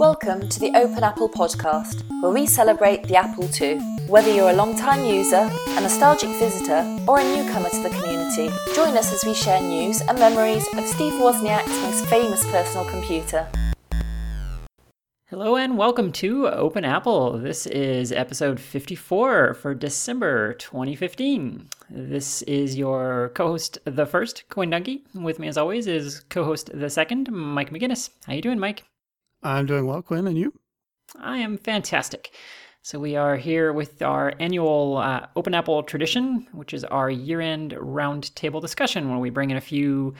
Welcome to the Open Apple podcast, where we celebrate the Apple II. Whether you're a long-time user, a nostalgic visitor, or a newcomer to the community, join us as we share news and memories of Steve Wozniak's most famous personal computer. Hello and welcome to Open Apple. This is episode 54 for December 2015. This is your co-host, the first, Quinn Dunki. With me, as always, is co-host the second, Mike Maginnis. How you doing, Mike? I'm doing well, Quinn, and you? I am fantastic. So we are here with our annual uh, Open Apple tradition, which is our year-end roundtable discussion, where we bring in a few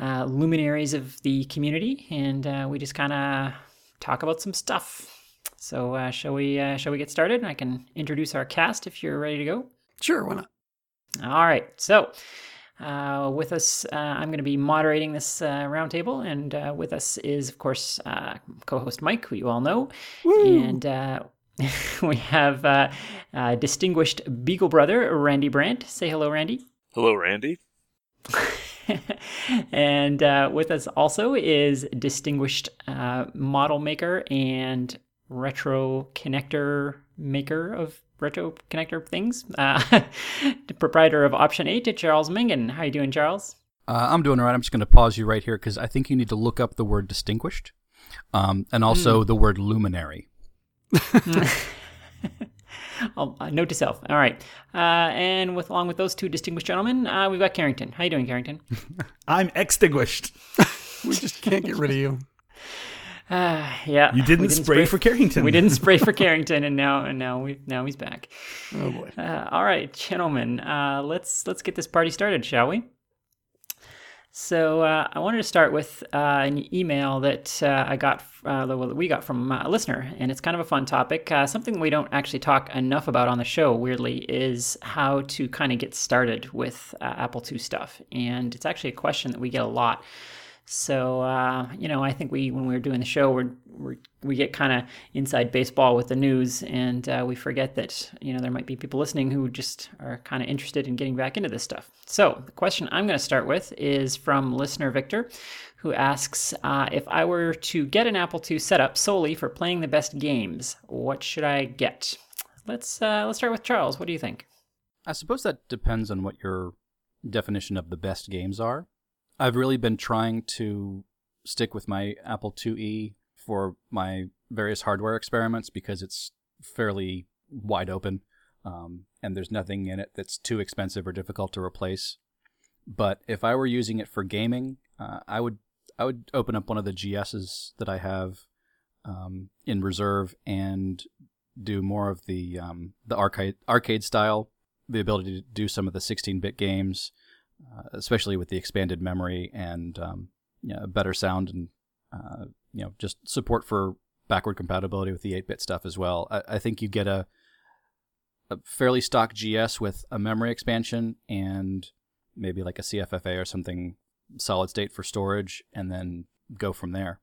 uh, luminaries of the community, and uh, we just kind of talk about some stuff. So uh, shall we? Uh, shall we get started? I can introduce our cast if you're ready to go. Sure, why not? All right. So. Uh, with us, uh, I'm going to be moderating this uh, roundtable, and uh, with us is, of course, uh, co-host Mike, who you all know, Woo! and uh, we have distinguished Beagle brother Randy Brandt. Say hello, Randy. Hello, Randy. and with us also is distinguished model maker and retro connector maker of retro connector things. Uh, the proprietor of Option 8, Charles Mangin. How you doing, Charles? Uh, I'm doing all right. I'm just going to pause you right here because I think you need to look up the word distinguished um, and also Hmm. the word luminary. I'll, uh, note to self. All right. Uh, and with along with those two distinguished gentlemen, uh, we've got Carrington. How you doing, Carrington? I'm extinguished. We just can't get rid of you. Uh, yeah. You didn't, we spray, for Carrington. We didn't spray for Carrington, and now and now we now he's back. Oh boy. Uh, all right, gentlemen, uh, let's let's get this party started, shall we? So uh, I wanted to start with uh, an email that uh, I got, uh, that we got from a listener, and it's kind of a fun topic. Uh, something we don't actually talk enough about on the show, weirdly, is how to kind of get started with uh, Apple II stuff, and it's actually a question that we get a lot. So uh, you know, I think we when we're doing the show, we're, we're we get kind of inside baseball with the news, and uh, we forget that you know there might be people listening who just are kind of interested in getting back into this stuff. So the question I'm going to start with is from listener Victor, who asks uh, if I were to get an Apple II setup solely for playing the best games, what should I get? Let's uh, let's start with Charles. What do you think? I suppose that depends on what your definition of the best games are. I've really been trying to stick with my Apple IIe for my various hardware experiments because it's fairly wide open um, and there's nothing in it that's too expensive or difficult to replace. But if I were using it for gaming, uh, I would I would open up one of the GSs that I have um, in reserve and do more of the um, the arcade arcade style, the ability to do some of the 16-bit games, uh, especially with the expanded memory and um, you know, better sound and uh, you know just support for backward compatibility with the 8-bit stuff as well. I, I think you get a a fairly stock GS with a memory expansion and maybe like a CFFA or something solid state for storage, and then go from there.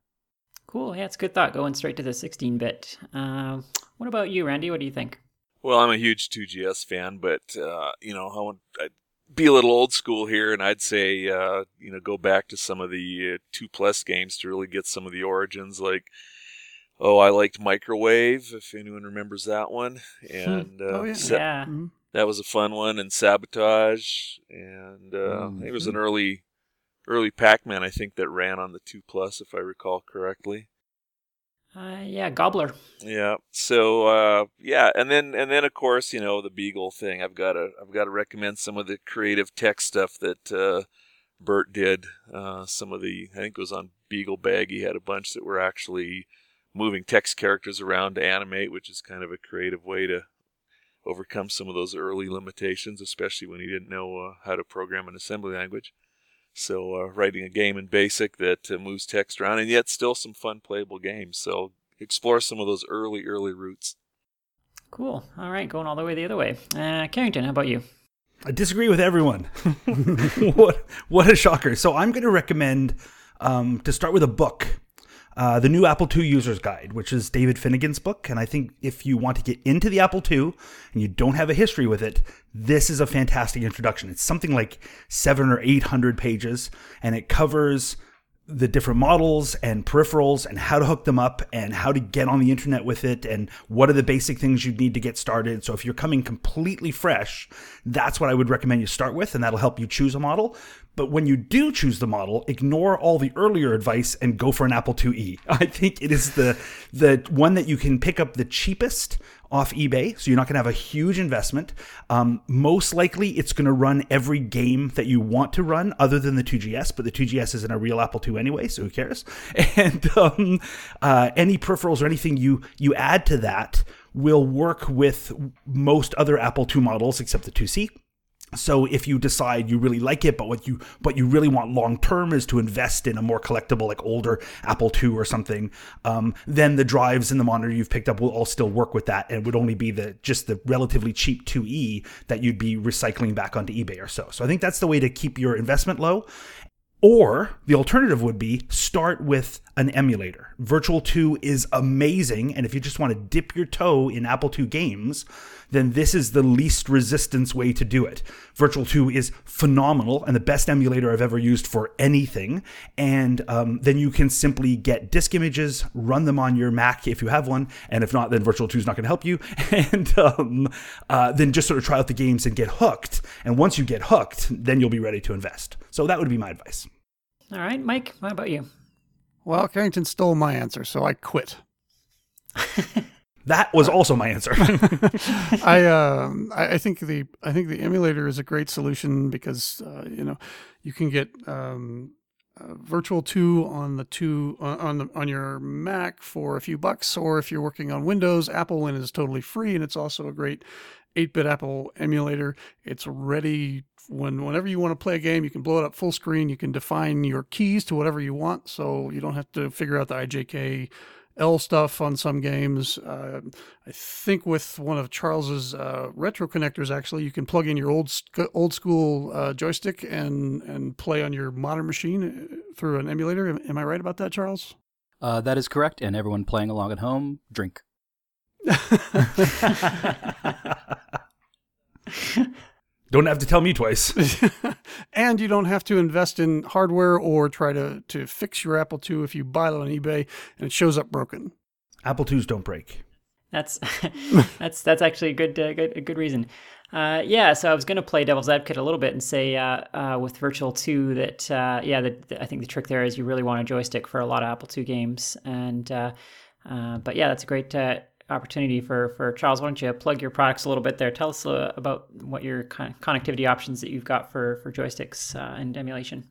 Cool. Yeah, it's a good thought going straight to the 16-bit. Uh, what about you, Randy? What do you think? Well, I'm a huge 2GS fan, but uh, you know, I want I'd be a little old school here, and I'd say uh, you know go back to some of the uh, two plus games to really get some of the origins. Like, oh, I liked Microwave, if anyone remembers that one, and uh, Oh, yeah. Sa- yeah. Mhm. that was a fun one, and Sabotage, and uh, Mm. it was an early early Pac-Man, I think, that ran on the two plus, if I recall correctly. Uh, yeah, Gobbler. Yeah. So uh, yeah, and then and then of course you know the Beagle thing. I've got to I've got to recommend some of the creative tech stuff that uh, Bert did. Uh, some of the I think it was on Beagle Bag. He had a bunch that were actually moving text characters around to animate, which is kind of a creative way to overcome some of those early limitations, especially when he didn't know uh, how to program an assembly language. So uh, writing a game in BASIC that uh, moves text around, and yet still some fun playable games. So explore some of those early, early roots. Cool. All right, going all the way the other way. Uh, Carrington, how about you? I disagree with everyone. what what a shocker! So I'm going to recommend um, to start with a book, uh, the new Apple II User's Guide, which is David Finnegan's book. And I think if you want to get into the Apple II and you don't have a history with it, this is a fantastic introduction. It's something like seven or eight hundred pages, and it covers the different models and peripherals and how to hook them up and how to get on the internet with it and what are the basic things you need to get started. So if you're coming completely fresh, that's what I would recommend you start with and that'll help you choose a model. But when you do choose the model, ignore all the earlier advice and go for an Apple IIe. I think it is the the one that you can pick up the cheapest off eBay, so you're not going to have a huge investment. Um, most likely, it's going to run every game that you want to run, other than the 2GS. But the 2GS isn't a real Apple II anyway, so who cares? And um, uh, any peripherals or anything you you add to that will work with most other Apple II models, except the 2C. So if you decide you really like it, but what you what you really want long term is to invest in a more collectible, like older Apple II or something, um, then the drives and the monitor you've picked up will all still work with that, and it would only be the just the relatively cheap 2E that you'd be recycling back onto eBay or so. So I think that's the way to keep your investment low. Or the alternative would be start with an emulator. Virtual 2 is amazing, and if you just want to dip your toe in Apple II games, then this is the least resistance way to do it. Virtual 2 is phenomenal and the best emulator I've ever used for anything. And um, then you can simply get disk images, run them on your Mac if you have one, and if not, then Virtual 2 is not going to help you. And um, uh, then just sort of try out the games and get hooked. And once you get hooked, then you'll be ready to invest. So that would be my advice. All right, Mike, what about you? Well, Carrington stole my answer, so I quit. That was also my answer. I, um, I think the I think the emulator is a great solution because uh, you know you can get um, uh, Virtual Two on the two on on, the, on your Mac for a few bucks, or if you're working on Windows, Apple Win is totally free, and it's also a great 8-bit Apple emulator. It's ready when whenever you want to play a game, you can blow it up full screen. You can define your keys to whatever you want, so you don't have to figure out the IJK L stuff on some games. Uh, I think with one of Charles's uh, retro connectors, actually, you can plug in your old old school uh, joystick and and play on your modern machine uh, through an emulator. Am, am I right about that, Charles? Uh, that is correct, and everyone playing along at home, drink. Don't have to tell me twice. and you don't have to invest in hardware or try to, to fix your Apple II if you buy it on eBay and it shows up broken. Apple IIs don't break. That's that's that's actually a good uh, good a good reason. Uh, yeah, so I was going to play devil's advocate a little bit and say uh, uh with Virtual 2 that uh, yeah, the, the, I think the trick there is you really want a joystick for a lot of Apple II games, and uh, but yeah, that's a great opportunity for for Charles. Why don't you plug your products a little bit there? Tell us uh, about what your con- connectivity options that you've got for for joysticks uh, and emulation.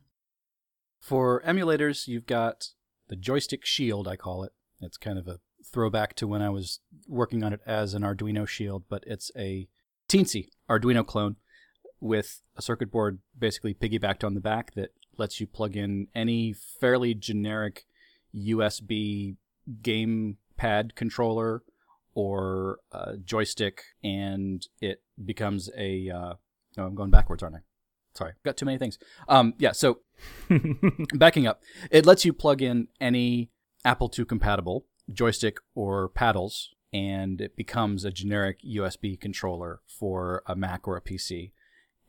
For emulators, you've got the Joystick Shield, I call it. It's kind of a throwback to when I was working on it as an Arduino Shield, but it's a teensy Arduino clone with a circuit board basically piggybacked on the back that lets you plug in any fairly generic USB game pad controller or a joystick, and it becomes a. Uh, no, I'm going backwards, aren't I? Sorry, got too many things. Um, yeah, so backing up, it lets you plug in any Apple II compatible joystick or paddles, and it becomes a generic USB controller for a Mac or a PC.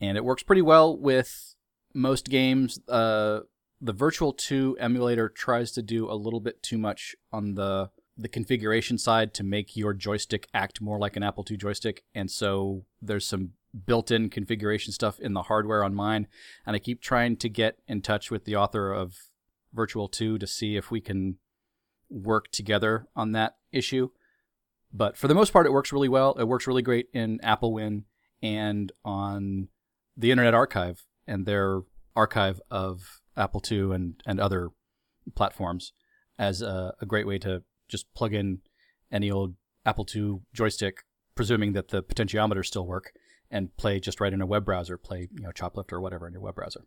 And it works pretty well with most games. Uh, the Virtual 2 emulator tries to do a little bit too much on the the configuration side to make your joystick act more like an Apple II joystick. And so there's some built in configuration stuff in the hardware on mine. And I keep trying to get in touch with the author of Virtual 2 to see if we can work together on that issue. But for the most part, it works really well. It works really great in Applewin and on the Internet Archive and their archive of Apple II and, and other platforms as a, a great way to just plug in any old Apple II joystick, presuming that the potentiometers still work, and play just right in a web browser, play you know Choplifter or whatever in your web browser.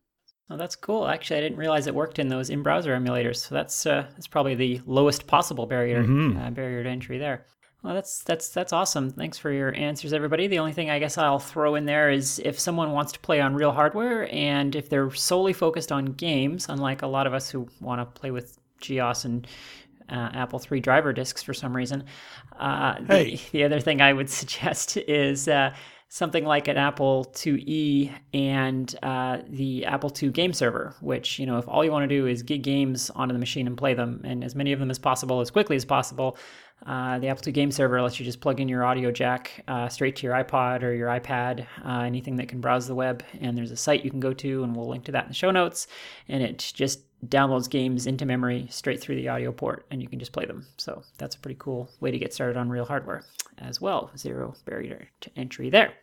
Oh, that's cool. Actually, I didn't realize it worked in those in-browser emulators. So that's uh, that's probably the lowest possible barrier mm-hmm. uh, barrier to entry there. Well, that's that's that's awesome. Thanks for your answers, everybody. The only thing I guess I'll throw in there is if someone wants to play on real hardware and if they're solely focused on games, unlike a lot of us who want to play with GEOS and uh, Apple III driver discs for some reason. Uh, hey. the, the, other thing I would suggest is uh, something like an Apple IIe and uh, the Apple II game server, which, you know, if all you want to do is get games onto the machine and play them, and as many of them as possible, as quickly as possible, uh, the Apple II game server lets you just plug in your audio jack uh, straight to your iPod or your iPad, uh, anything that can browse the web. And there's a site you can go to, and we'll link to that in the show notes. And it just downloads games into memory straight through the audio port, and you can just play them. So that's a pretty cool way to get started on real hardware as well. Zero barrier to entry there.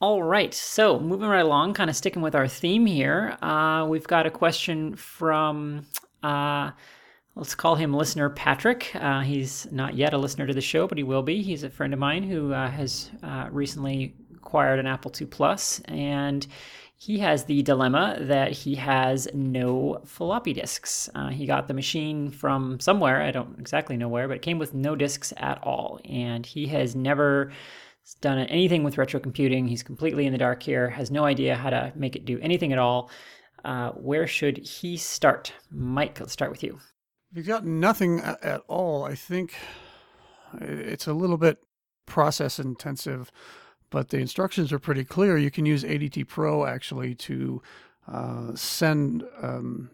All right, so moving right along, kind of sticking with our theme here, uh, we've got a question from. Let's call him listener Patrick. Uh, he's not yet a listener to the show, but he will be. He's a friend of mine who uh, has uh, recently acquired an Apple II Plus, and he has the dilemma that he has no floppy disks. Uh, he got the machine from somewhere, I don't exactly know where, but it came with no disks at all, and he has never done anything with retro computing. He's completely in the dark here, has no idea how to make it do anything at all. Uh, where should he start? Mike, let's start with you. If you've got nothing at all, I think it's a little bit process intensive, but the instructions are pretty clear. You can use ADT Pro actually to uh, send um,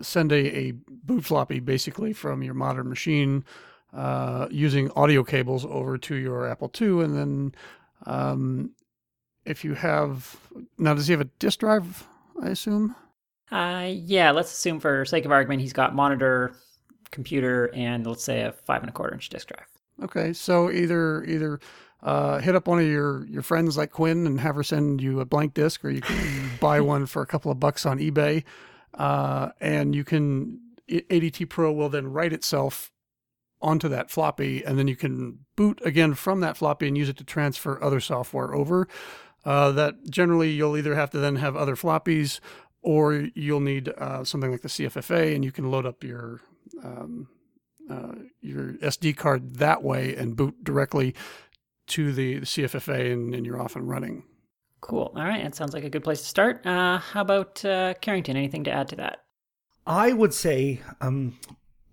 send a, a, boot floppy basically from your modern machine uh, using audio cables over to your Apple II, and then um, if you have now, does he have a disk drive? I assume. Uh, yeah, let's assume for sake of argument he's got monitor, computer, and let's say a five and a quarter inch disk drive. Okay, so either either uh, hit up one of your your friends like Quinn and have her send you a blank disk, or you can buy one for a couple of bucks on eBay, uh, and you can ADT Pro will then write itself onto that floppy, and then you can boot again from that floppy and use it to transfer other software over. Uh, that generally you'll either have to then have other floppies or you'll need uh, something like the CFFA, and you can load up your um, uh, your SD card that way and boot directly to the, the CFFA, and, and, you're off and running. Cool. All right, that sounds like a good place to start. Uh, how about uh, Carrington? Anything to add to that? I would say um,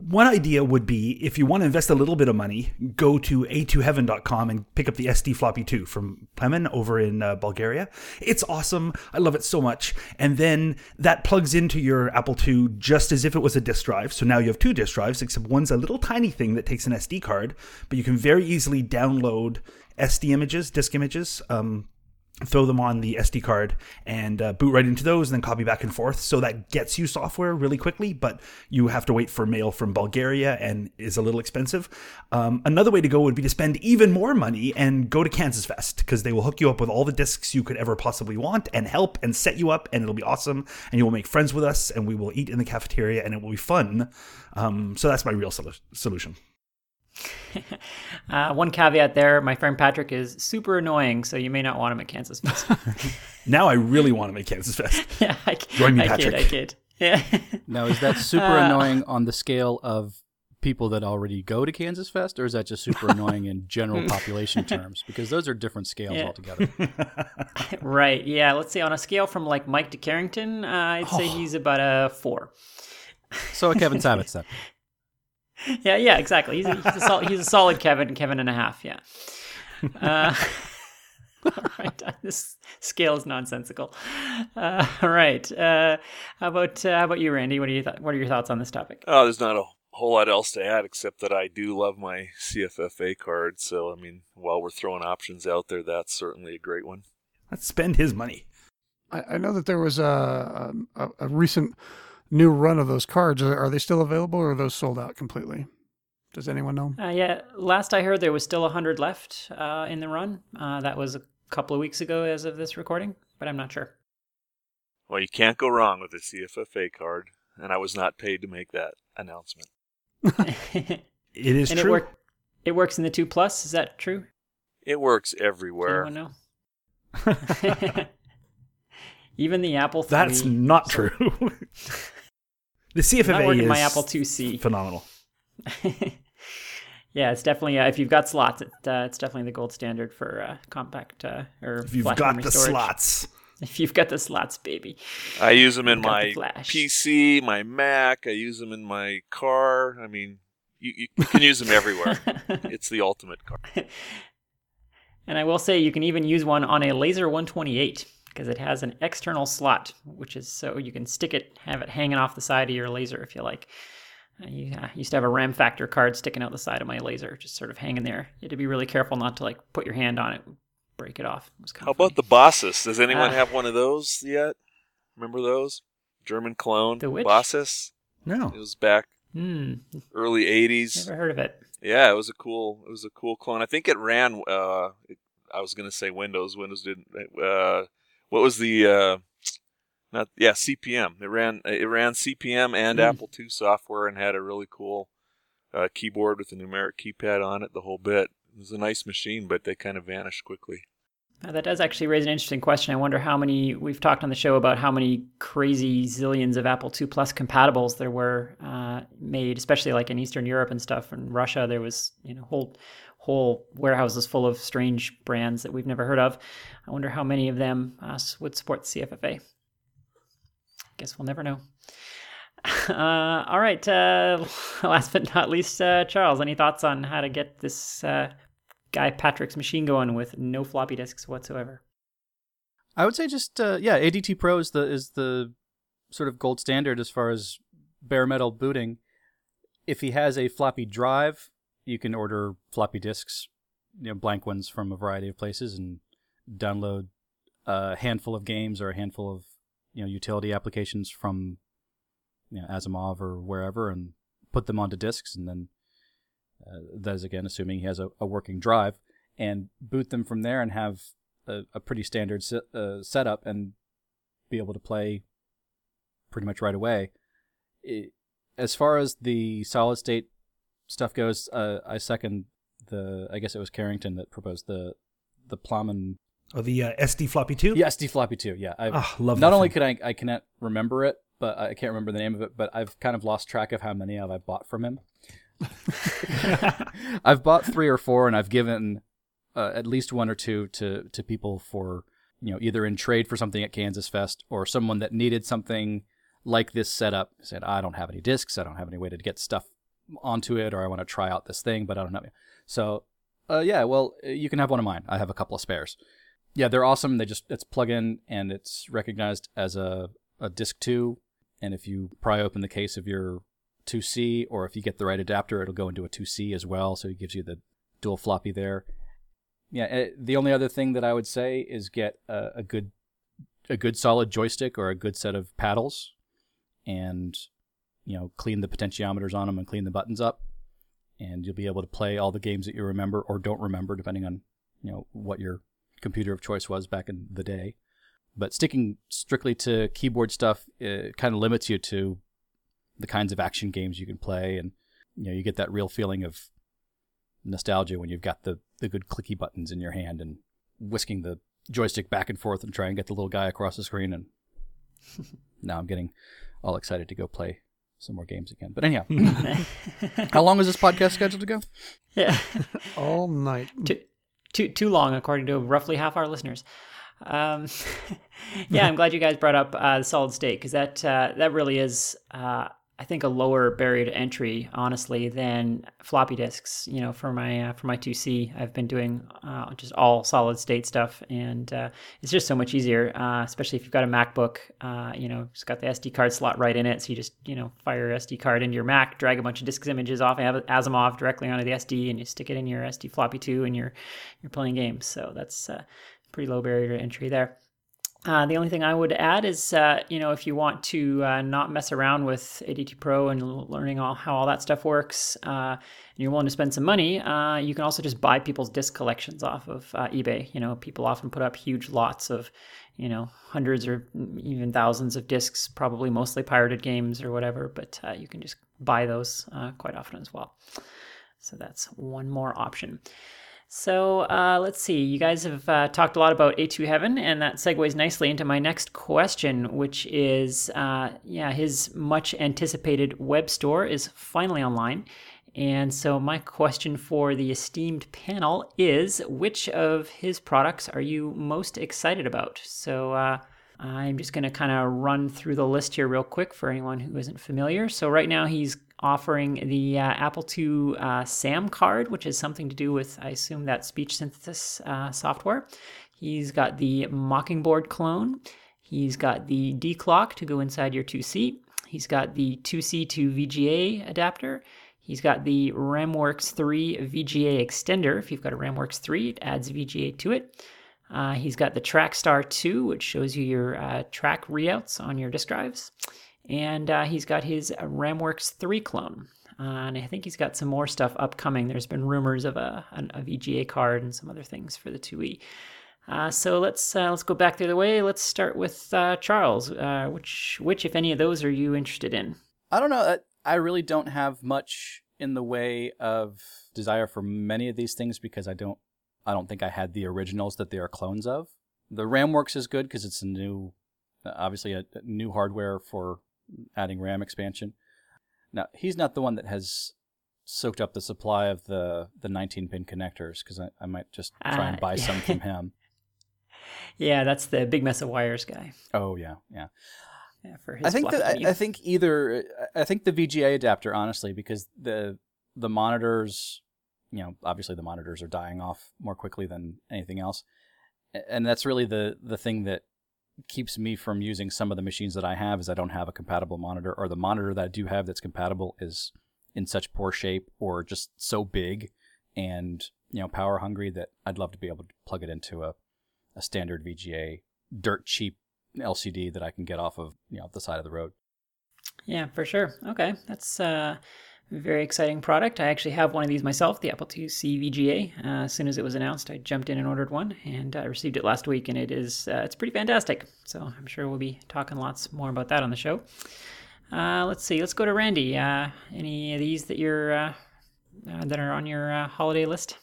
one idea would be if you want to invest a little bit of money, go to a2heaven.com and pick up the SD floppy 2 from Plamen over in uh, Bulgaria. It's awesome. I love it so much. And then that plugs into your Apple II just as if it was a disk drive. So now you have two disk drives, except one's a little tiny thing that takes an SD card, but you can very easily download SD images, disk images, um, throw them on the SD card and uh, boot right into those and then copy back and forth. So that gets you software really quickly, but you have to wait for mail from Bulgaria and is a little expensive. Um, another way to go would be to spend even more money and go to Kansas Fest because they will hook you up with all the discs you could ever possibly want and help and set you up and it'll be awesome and you will make friends with us and we will eat in the cafeteria and it will be fun. Um, so that's my real sol- solution. uh, one caveat there my friend Patrick is super annoying, so you may not want him at Kansas Fest. now I really want him at Kansas Fest. yeah, I, Join me, Patrick. I kid, I kid. Yeah. now, is that super uh, annoying on the scale of people that already go to Kansas Fest, or is that just super annoying in general population terms? Because those are different scales yeah. altogether. right. Yeah. Let's see. On a scale from like Mike to Carrington, uh, I'd say oh. he's about a four. So a Kevin Savetz then. yeah, yeah, exactly. He's a, he's a, solid, he's a solid Kevin, Kevin and a half. Yeah. Uh, all right, this scale is nonsensical. Uh, all right, uh, how about uh, how about you, Randy? What are you th- what are your thoughts on this topic? Oh, there's not a whole lot else to add except that I do love my CFFA card. So I mean, while we're throwing options out there, that's certainly a great one. Let's spend his money. I, I know that there was a, a, a recent new run of those cards. Are they still available or are those sold out completely? Does anyone know? Uh, yeah, last I heard, there was still 100 left uh, in the run. Uh, that was a couple of weeks ago as of this recording, but I'm not sure. Well, you can't go wrong with a CFFA card, and I was not paid to make that announcement. it is and true. It, work, it works in the 2 Plus. Is that true? It works everywhere. Does anyone know? Even the Apple. 3, That's not so. true. The CFFA is my Apple IIc phenomenal. yeah, it's definitely uh, if you've got slots, it, uh, it's definitely the gold standard for uh, compact uh, or if you've got the storage. slots. If you've got the slots, baby. I use them in my PC, my Mac. I use them in my car. I mean, you, you can use them everywhere. it's the ultimate car. And I will say you can even use one on a Laser 128 because it has an external slot, which is so you can stick it, have it hanging off the side of your laser if you like. I uh, used to have a RAM factor card sticking out the side of my laser, just sort of hanging there. You had to be really careful not to like put your hand on it, break it off. It was kind How of funny. about the bosses? Does anyone Ah. have one of those yet? Remember those? German clone The which? Basis. No. It was back Hmm, early '80s. never heard of it. Yeah, it was a cool. It was a cool clone. I think it ran. Uh, it, I was gonna say Windows. Windows didn't. Uh, what was the? Uh, not yeah, CPM. It ran. It ran CPM and Hmm. Apple II software and had a really cool uh, keyboard with a numeric keypad on it. The whole bit. It was a nice machine, but they kind of vanished quickly. Uh, that does actually raise an interesting question. I wonder how many we've talked on the show about how many crazy zillions of Apple II Plus compatibles there were uh, made, especially like in Eastern Europe and stuff. In Russia, there was you know whole whole warehouses full of strange brands that we've never heard of. I wonder how many of them uh, would support CFFA. Guess we'll never know. Uh, all right. Uh, last but not least, uh, Charles, any thoughts on how to get this uh, guy Patrick's machine going with no floppy disks whatsoever? I would say just uh, yeah, ADT Pro is the is the sort of gold standard as far as bare metal booting. If he has a floppy drive, you can order floppy disks, you know, blank ones from a variety of places, and download a handful of games or a handful of you know utility applications from you know Asimov or wherever, and put them onto disks, and then uh, that is again assuming he has a, a working drive, and boot them from there and have a, a pretty standard se- uh, setup and be able to play pretty much right away. It, as far as the solid state stuff goes, uh, I second the. I guess it was Carrington that proposed the the Plowman. Oh, the uh, SD floppy too. Yeah, SD floppy too. Yeah, I Ah, love not only thing. could I I cannot remember it, but I can't remember the name of it. But I've kind of lost track of how many of I bought from him. I've bought three or four, and I've given uh, at least one or two to to people for you know either in trade for something at Kansas Fest or someone that needed something like this setup. Said I don't have any discs, I don't have any way to get stuff onto it, or I want to try out this thing, but I don't know. So uh, yeah, well you can have one of mine. I have a couple of spares. Yeah, they're awesome. They just it's plug in and it's recognized as a a disc two, and if you pry open the case of your 2C, or if you get the right adapter, it'll go into a 2C as well. So it gives you the dual floppy there. Yeah, eh, the only other thing that I would say is get a, a good a good solid joystick or a good set of paddles, and you know clean the potentiometers on them and clean the buttons up, and you'll be able to play all the games that you remember or don't remember, depending on you know what your computer of choice was back in the day. But sticking strictly to keyboard stuff kind of limits you to the kinds of action games you can play, and you know you get that real feeling of nostalgia when you've got the the good clicky buttons in your hand and whisking the joystick back and forth and try and get the little guy across the screen. And now I'm getting all excited to go play some more games again. But anyhow, how long is this podcast scheduled to go? Yeah. all night. too, too too long, according to roughly half our listeners. Um, yeah, I'm glad you guys brought up uh, the solid state because that uh, that really is, uh, I think, a lower barrier to entry, honestly, than floppy disks. You know, for my uh, for my 2C, I've been doing uh, just all solid state stuff, and uh, it's just so much easier, uh, especially if you've got a MacBook. Uh, you know, it's got the SD card slot right in it, so you just you know fire your SD card into your Mac, drag a bunch of disks images off have Asimov directly onto the SD, and you stick it in your SD floppy two, and you're you're playing games. So that's uh, pretty low barrier to entry there. Uh, the only thing I would add is, uh, you know, if you want to uh, not mess around with ADT Pro and learning all how all that stuff works, uh, and you're willing to spend some money, uh, you can also just buy people's disc collections off of uh, eBay. You know, people often put up huge lots of, you know, hundreds or even thousands of discs, probably mostly pirated games or whatever. But you can just buy those quite often as well. So that's one more option. So uh, let's see. You guys have uh, talked a lot about A2 Heaven, and that segues nicely into my next question, which is uh, yeah, his much anticipated web store is finally online. And so, my question for the esteemed panel is which of his products are you most excited about? So, uh, I'm just going to kind of run through the list here real quick for anyone who isn't familiar. So, right now, he's offering the uh, Apple II uh, SAM card, which is something to do with, I assume, that speech synthesis uh, software. He's got the Mockingboard clone. He's got the declock to go inside your 2C. He's got the 2C to VGA adapter. He's got the RamWorks 3 VGA extender. If you've got a RamWorks 3, it adds VGA to it. Uh, he's got the Trackstar 2, which shows you your uh, track reouts on your disk drives. And uh, he's got his RamWorks 3 clone. Uh, and I think he's got some more stuff upcoming. There's been rumors of a, a VGA card and some other things for the 2E. Uh, so let's uh, let's go back the other way. Let's start with uh, Charles. Uh, which which if any of those are you interested in? I don't know. I really don't have much in the way of desire for many of these things because I don't I don't think I had the originals that they are clones of. The RamWorks is good because it's a new, obviously a new hardware for adding RAM expansion. Now he's not the one that has soaked up the supply of the the 19 pin connectors because I, I might just try and uh, buy some from him. Yeah, that's the big mess of wires guy. Oh yeah, yeah. Yeah, for his I think video. I, I think either I think the VGA adapter honestly because the the monitors, you know, obviously the monitors are dying off more quickly than anything else, and that's really the the thing that keeps me from using some of the machines that I have is I don't have a compatible monitor or the monitor that I do have that's compatible is in such poor shape or just so big and you know power hungry that I'd love to be able to plug it into a a standard VGA dirt cheap LCD that I can get off of you know the side of the road. Yeah, for sure. Okay, that's uh, very exciting product. I actually have one of these myself, the Apple IIc VGA. Uh, as soon as it was announced, I jumped in and ordered one, and I received it last week, and it is uh, it's pretty fantastic. So I'm sure we'll be talking lots more about that on the show. Uh, let's see. Let's go to Randy. Uh, any of these that you're uh, uh, that are on your holiday list?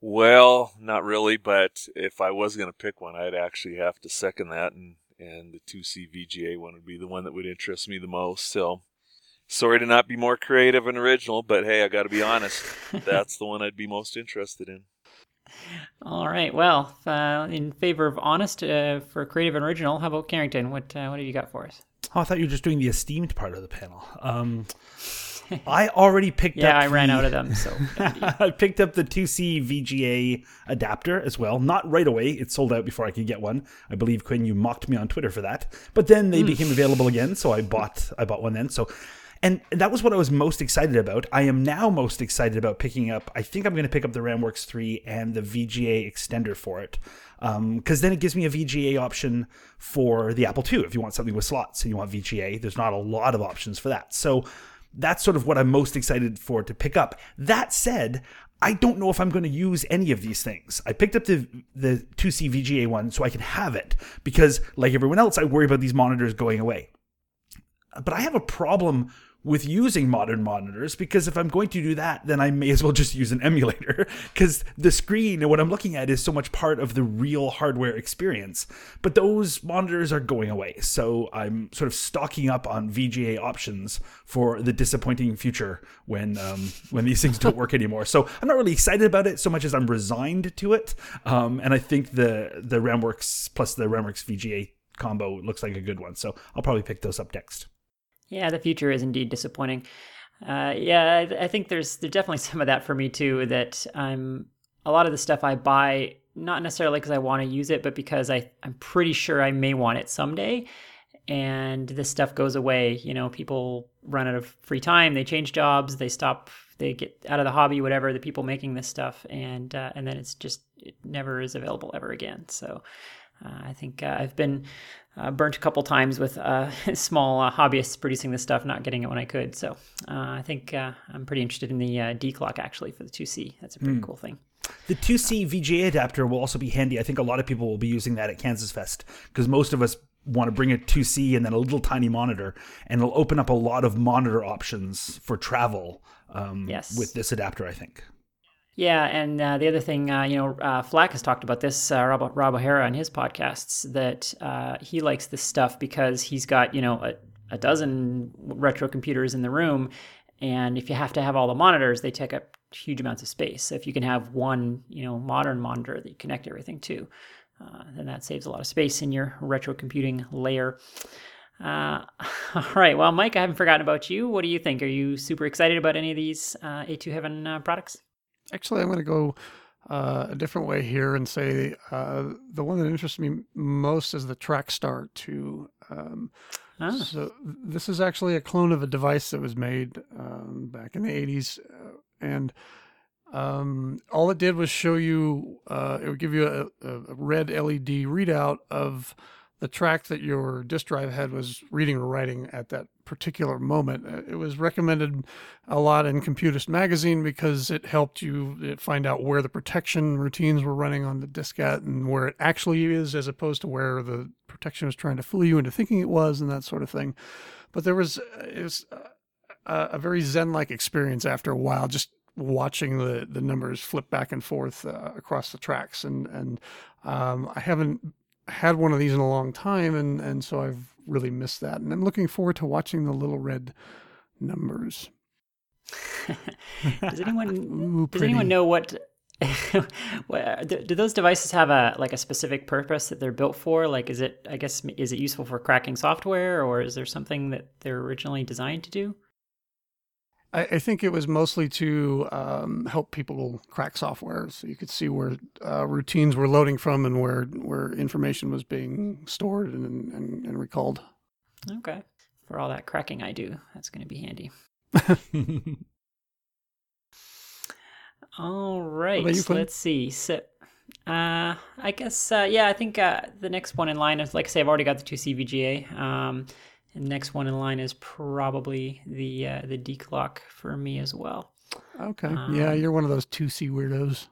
Well, not really, but if I was going to pick one, I'd actually have to second that, and and the 2C VGA one would be the one that would interest me the most. So, sorry to not be more creative and original, but hey, I got to be honest, that's the one I'd be most interested in. All right. Well, uh, in favor of honest uh, for creative and original, how about Carrington? What uh, what have you got for us? Oh, I thought you were just doing the esteemed part of the panel. Um, I already picked Yeah, up. I ran the- out of them. So I picked up the 2C VGA adapter as well. Not right away. It sold out before I could get one. I believe Quinn, you mocked me on Twitter for that. But then they became available again, so I bought I bought one then. So and that was what I was most excited about. I am now most excited about picking up. I think I'm going to pick up the RamWorks 3 and the VGA extender for it. Um, because then it gives me a VGA option for the Apple II. If you want something with slots and you want VGA, there's not a lot of options for that. So that's sort of what I'm most excited for to pick up. That said, I don't know if I'm going to use any of these things. I picked up the the 2C VGA one so I can have it because, like everyone else, I worry about these monitors going away. But I have a problem with using modern monitors because if I'm going to do that, then I may as well just use an emulator because the screen and what I'm looking at is so much part of the real hardware experience. But those monitors are going away, so I'm sort of stocking up on VGA options for the disappointing future when um, when these things don't work anymore. So I'm not really excited about it so much as I'm resigned to it. Um, and I think the the RamWorks plus the RamWorks VGA combo looks like a good one. So I'll probably pick those up next. Yeah, the future is indeed disappointing. Uh, yeah, I, I think there's there's definitely some of that for me too. That I'm a lot of the stuff I buy not necessarily because I want to use it, but because I I'm pretty sure I may want it someday. And this stuff goes away. You know, people run out of free time. They change jobs. They stop. They get out of the hobby. Whatever the people making this stuff, and uh, and then it's just it never is available ever again. So. Uh, I think uh, I've been uh, burnt a couple times with uh, small uh, hobbyists producing this stuff, not getting it when I could. So uh, I think uh, I'm pretty interested in the uh, D clock actually for the 2C. That's a pretty cool thing. The 2C VGA adapter will also be handy. I think a lot of people will be using that at Kansas Fest because most of us want to bring a 2C and then a little tiny monitor, and it'll open up a lot of monitor options for travel um, Yes. with this adapter, I think. Yeah, and uh, the other thing, uh, you know, uh, Flack has talked about this, uh, Rob, Rob O'Hara on his podcasts, that uh, he likes this stuff because he's got, you know, a, a dozen retro computers in the room. And if you have to have all the monitors, they take up huge amounts of space. So if you can have one, you know, modern monitor that you connect everything to, uh, then that saves a lot of space in your retro computing layer. All right. Well, Mike, I haven't forgotten about you. What do you think? Are you super excited about any of these uh, A2 Heaven products? Actually, I'm going to go uh, a different way here and say uh, the one that interests me most is the Trackstar 2. Um, Ah. So this is actually a clone of a device that was made um, back in the 80s, uh, and um, all it did was show you. Uh, it would give you a, a red LED readout of the track that your disk drive had was reading or writing at that particular moment. Uh, It was recommended a lot in Computist magazine because it helped you find out where the protection routines were running on the disk at and where it actually is, as opposed to where the protection was trying to fool you into thinking it was, and that sort of thing. But there was it was a, a very zen-like experience after a while, just watching the the numbers flip back and forth uh, across the tracks, and and um, I haven't had one of these in a long time, and and so I've really missed that, and I'm looking forward to watching the little red numbers. does anyone Ooh, does anyone know what? what- do, do those devices have a like a specific purpose that they're built for? Like, is it I guess is it useful for cracking software, or is there something that they're originally designed to do? I, I think it was mostly to um, help people crack software, so you could see where uh, routines were loading from and where where information was being stored and and, and recalled. Okay, for all that cracking I do, that's going to be handy. All right, you, let's see. So, uh, I guess, uh, yeah, I think uh, the next one in line is, like I say, I've already got the two CVGA. Um, and next one in line is probably the uh, the declock for me as well. Okay, Um, yeah, you're one of those two C weirdos.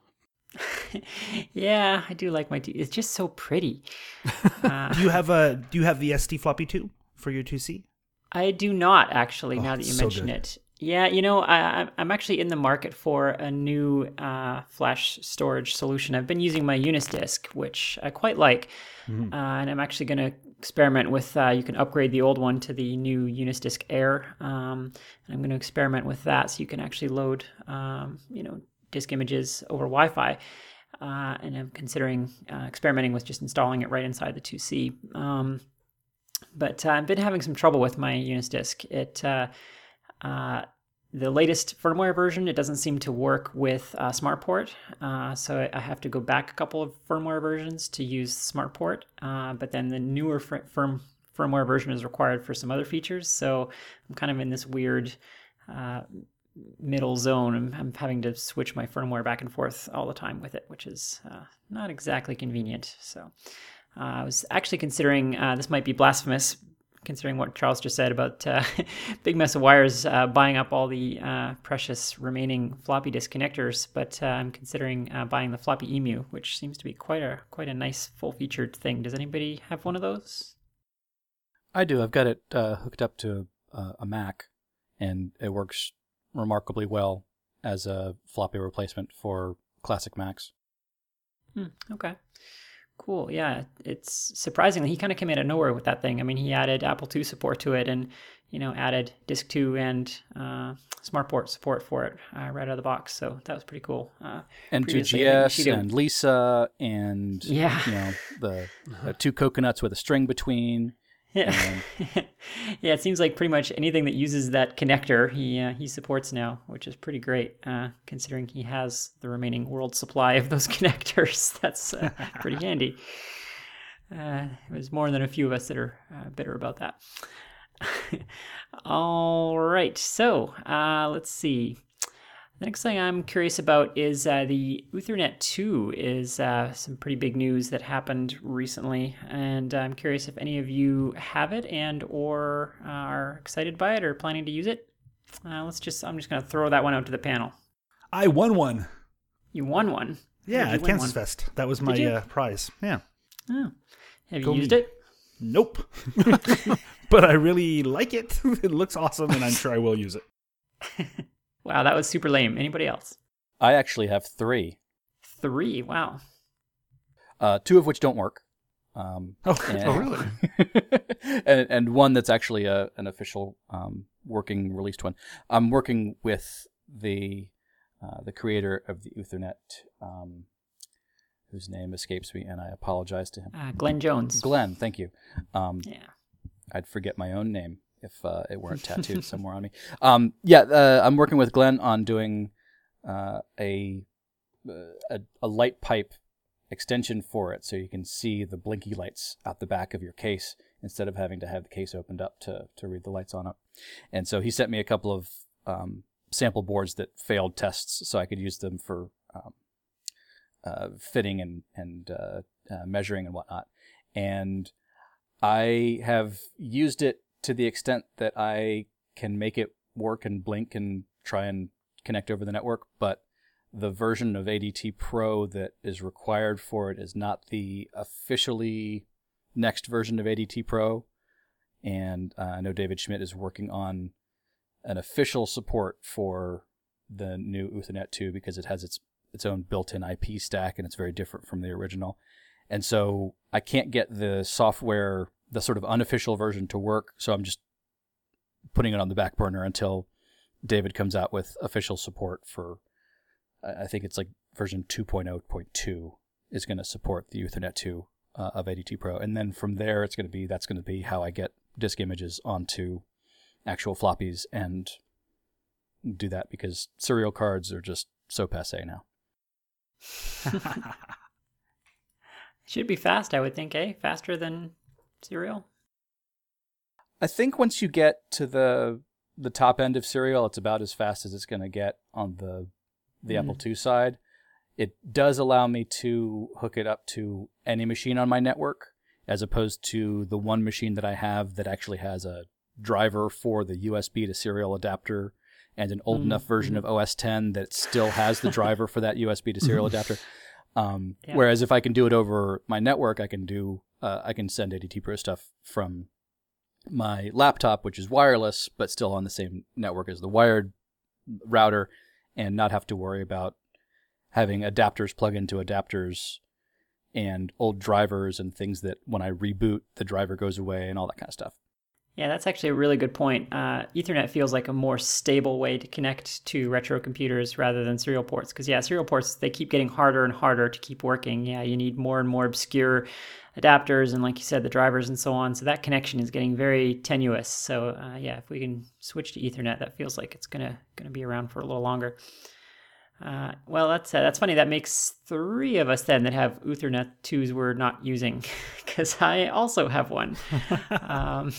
yeah, I do like my. T- it's just so pretty. Uh, do you have a do you have the SD floppy too for your 2C? I do not actually. Oh, now that you so mention good. it, yeah, you know, I, I'm- I'm actually in the market for a new uh, flash storage solution. I've been using my Unisdisk, which I quite like, Mm-hmm. uh, and I'm actually going to experiment with. Uh, you can upgrade the old one to the new Unisdisk Air, um, and I'm going to experiment with that, so you can actually load, um, you know, disk images over Wi-Fi. Uh, and I'm considering uh, experimenting with just installing it right inside the 2C. Um, but uh, I've been having some trouble with my Unisdisk. It uh, uh, the latest firmware version it doesn't seem to work with uh, SmartPort, uh, so I- have to go back a couple of firmware versions to use SmartPort. Uh, but then the newer fir- firm firmware version is required for some other features. So I'm kind of in this weird uh, middle zone. I'm, I'm having to switch my firmware back and forth all the time with it, which is uh, not exactly convenient. So. Uh, I was actually considering this might be blasphemous, considering what Charles just said about uh, Big Mess of Wires uh, buying up all the uh, precious remaining floppy disk connectors. But uh, I'm considering uh, buying the floppy Emu, which seems to be quite a quite a nice full featured thing. Does anybody have one of those? I do. I've got it uh, hooked up to uh, a Mac, and it works remarkably well as a floppy replacement for classic Macs. Hmm, okay. Cool. Yeah, it's surprisingly he kind of came out of nowhere with that thing. I mean, he added Apple II support to it, and you know, added Disk Two and uh, SmartPort support for it uh, right out of the box. So that was pretty cool. Uh, And 2GS and Lisa and Yeah. you know the uh, two coconuts with a string between. Yeah, yeah. It seems like pretty much anything that uses that connector, he uh, he supports now, which is pretty great, uh, considering he has the remaining world supply of those connectors. That's uh, pretty handy. Uh, there's more than a few of us that are uh, bitter about that. All right, so uh, let's see. The next thing I'm curious about is uh, the Uthernet 2 is uh, some pretty big news that happened recently, and I'm curious if any of you have it and or uh, are excited by it or planning to use it. Uh, let's just I'm just going to throw that one out to the panel. I won one. You won one. Yeah, at Kansas one? Fest. That was my uh, prize. Yeah. Oh. Have Go you used me. it? Nope. but I really like it. it looks awesome, and I'm sure I will use it. Wow, that was super lame. Anybody else? I actually have three, Three. Wow. uh, two of which don't work. Um, Oh, and, Oh, really? and, and one that's actually a, an official um, working released one. I'm working with the uh, the creator of the Uthernet, um, whose name escapes me, and I apologize to him. Uh, Glenn Jones. Glenn, thank you. Um, Yeah. I'd forget my own name if uh, it weren't tattooed somewhere on me. Um, yeah, uh, I'm working with Glenn on doing uh, a, a a light pipe extension for it, so you can see the blinky lights out the back of your case instead of having to have the case opened up to to read the lights on it. And so he sent me a couple of um, sample boards that failed tests, so I could use them for um, uh, fitting and and uh, uh, measuring and whatnot. And I have used it to the extent that I can make it work and blink and try and connect over the network, but the version of ADT Pro that is required for it is not the officially next version of ADT Pro. And uh, I know David Schmidt is working on an official support for the new Uthernet 2 because it has its its own built-in IP stack and it's very different from the original. And so I can't get the software, the sort of unofficial version to work. So I'm just putting it on the back burner until David comes out with official support for, I think it's like version 2.0.2 is going to support the Uthernet 2 uh, of ADT Pro. And then from there, it's going to be, that's going to be how I get disk images onto actual floppies and do that because serial cards are just so passe now. Should be fast, I would think, eh? Faster than serial. I think once you get to the the top end of serial, it's about as fast as it's going to get on the the Mhm. Apple II side. It does allow me to hook it up to any machine on my network, as opposed to the one machine that I have that actually has a driver for the USB to serial adapter and an old Mm, enough version of OS 10 that still has the driver for that USB to serial adapter. Um, Yeah. Whereas if I can do it over my network, I can do uh, I can send ADT Pro stuff from my laptop, which is wireless but still on the same network as the wired router, and not have to worry about having adapters plug into adapters and old drivers and things that when I reboot the driver goes away and all that kind of stuff. Yeah, that's actually a really good point. Uh, Ethernet feels like a more stable way to connect to retro computers rather than serial ports. Because, yeah, serial ports, they keep getting harder and harder to keep working. Yeah, you need more and more obscure adapters and, like you said, the drivers and so on. So that connection is getting very tenuous. So, uh, yeah, if we can switch to Ethernet, that feels like it's going to gonna be around for a little longer. Uh, well, that's uh, that's funny. That makes three of us then that have Uthernet twos we're not using, because I also have one. um,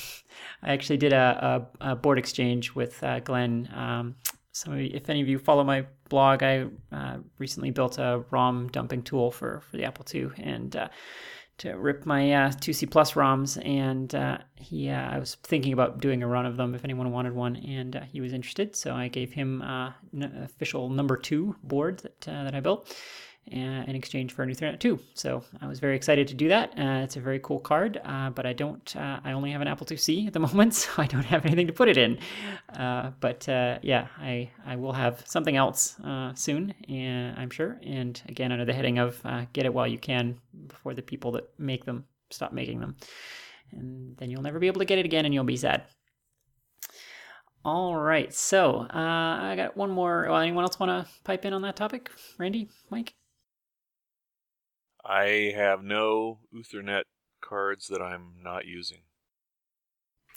I actually did a, a, a board exchange with uh, Glenn. Um, you, if any of you follow my blog, I uh, recently built a ROM dumping tool for for the Apple II, and uh, to rip my uh, 2C Plus ROMs, and uh, he, uh, I was thinking about doing a run of them if anyone wanted one, and uh, he was interested, so I gave him uh, an official number two board that uh, that I built. Uh, in exchange for an Uthernet 2. So I was very excited to do that. Uh, it's a very cool card, uh, but I don't. Uh, I only have an Apple IIc at the moment, so I don't have anything to put it in. Uh, but uh, yeah, I I will have something else soon, and I'm sure. And again, under the heading of "Get it while you can" before the people that make them stop making them, and then you'll never be able to get it again, and you'll be sad. All right, so I got one more. Well, anyone else want to pipe in on that topic? Randy, Mike. I have no Ethernet cards that I'm not using.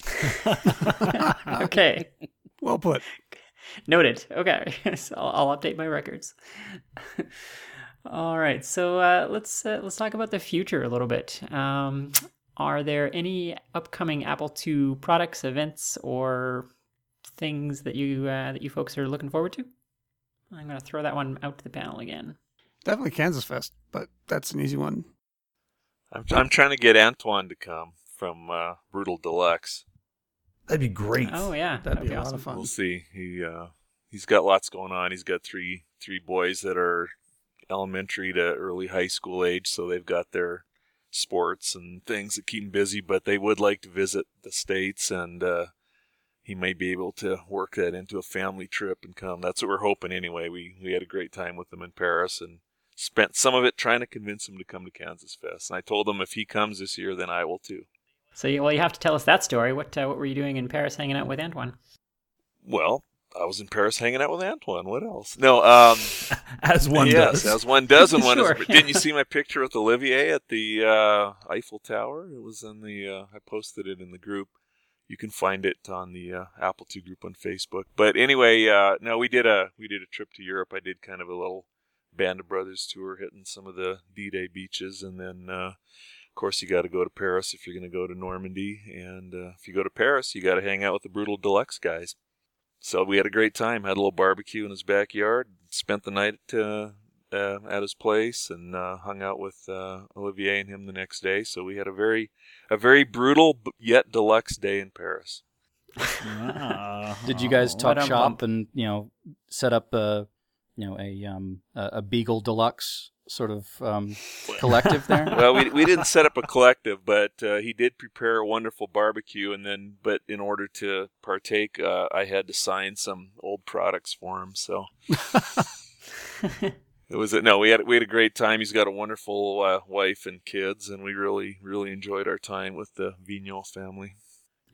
okay, well put. noted. Okay, so I'll, I'll update my records. All right, so uh, let's uh, let's talk about the future a little bit. Um, are there any upcoming Apple II products, events, or things that you uh, that you folks are looking forward to? I'm going to throw that one out to the panel again. Definitely Kansas Fest, but that's an easy one. I'm I'm trying to get Antoine to come from uh, Brutal Deluxe. That'd be great. Oh yeah, That'd be a awesome. lot of fun. We'll see. He uh, he's got lots going on. He's got three three boys that are elementary to early high school age, so they've got their sports and things that keep them busy. But they would like to visit the states, and uh, he may be able to work that into a family trip and come. That's what we're hoping anyway. We we had a great time with them in Paris and spent some of it trying to convince him to come to Kansas Fest. And I told him if he comes this year, then I will too. So you, well, you have to tell us that story. What uh, what were you doing in Paris, hanging out with Antoine? Well, I was in Paris hanging out with Antoine. What else? No, um, As one yes, does. as one does. And one Sure. is, didn't you see my picture with Olivier at the uh, Eiffel Tower? It was in the. Uh, I posted it in the group. you can find it on the uh, Apple II group on Facebook. But anyway, uh, no, we did a we did a trip to Europe. I did kind of a little Band of Brothers tour, hitting some of the D-Day beaches, and then uh, of course you got to go to Paris if you're going to go to Normandy, and uh, if you go to Paris, you got to hang out with the Brutal Deluxe guys. So we had a great time. Had a little barbecue in his backyard. Spent the night uh, uh, at his place and uh, hung out with uh, Olivier and him the next day. So we had a very, a very brutal yet deluxe day in Paris. Did you guys talk shop and you know set up a you know a um a, a Beagle Deluxe sort of um, collective there? well, we, we didn't set up a collective, but uh, he did prepare a wonderful barbecue, and then, but in order to partake, uh, I had to sign some old products for him. So it was a, no, we had we had a great time. He's got a wonderful uh, wife and kids, and we really really enjoyed our time with the Vignau family.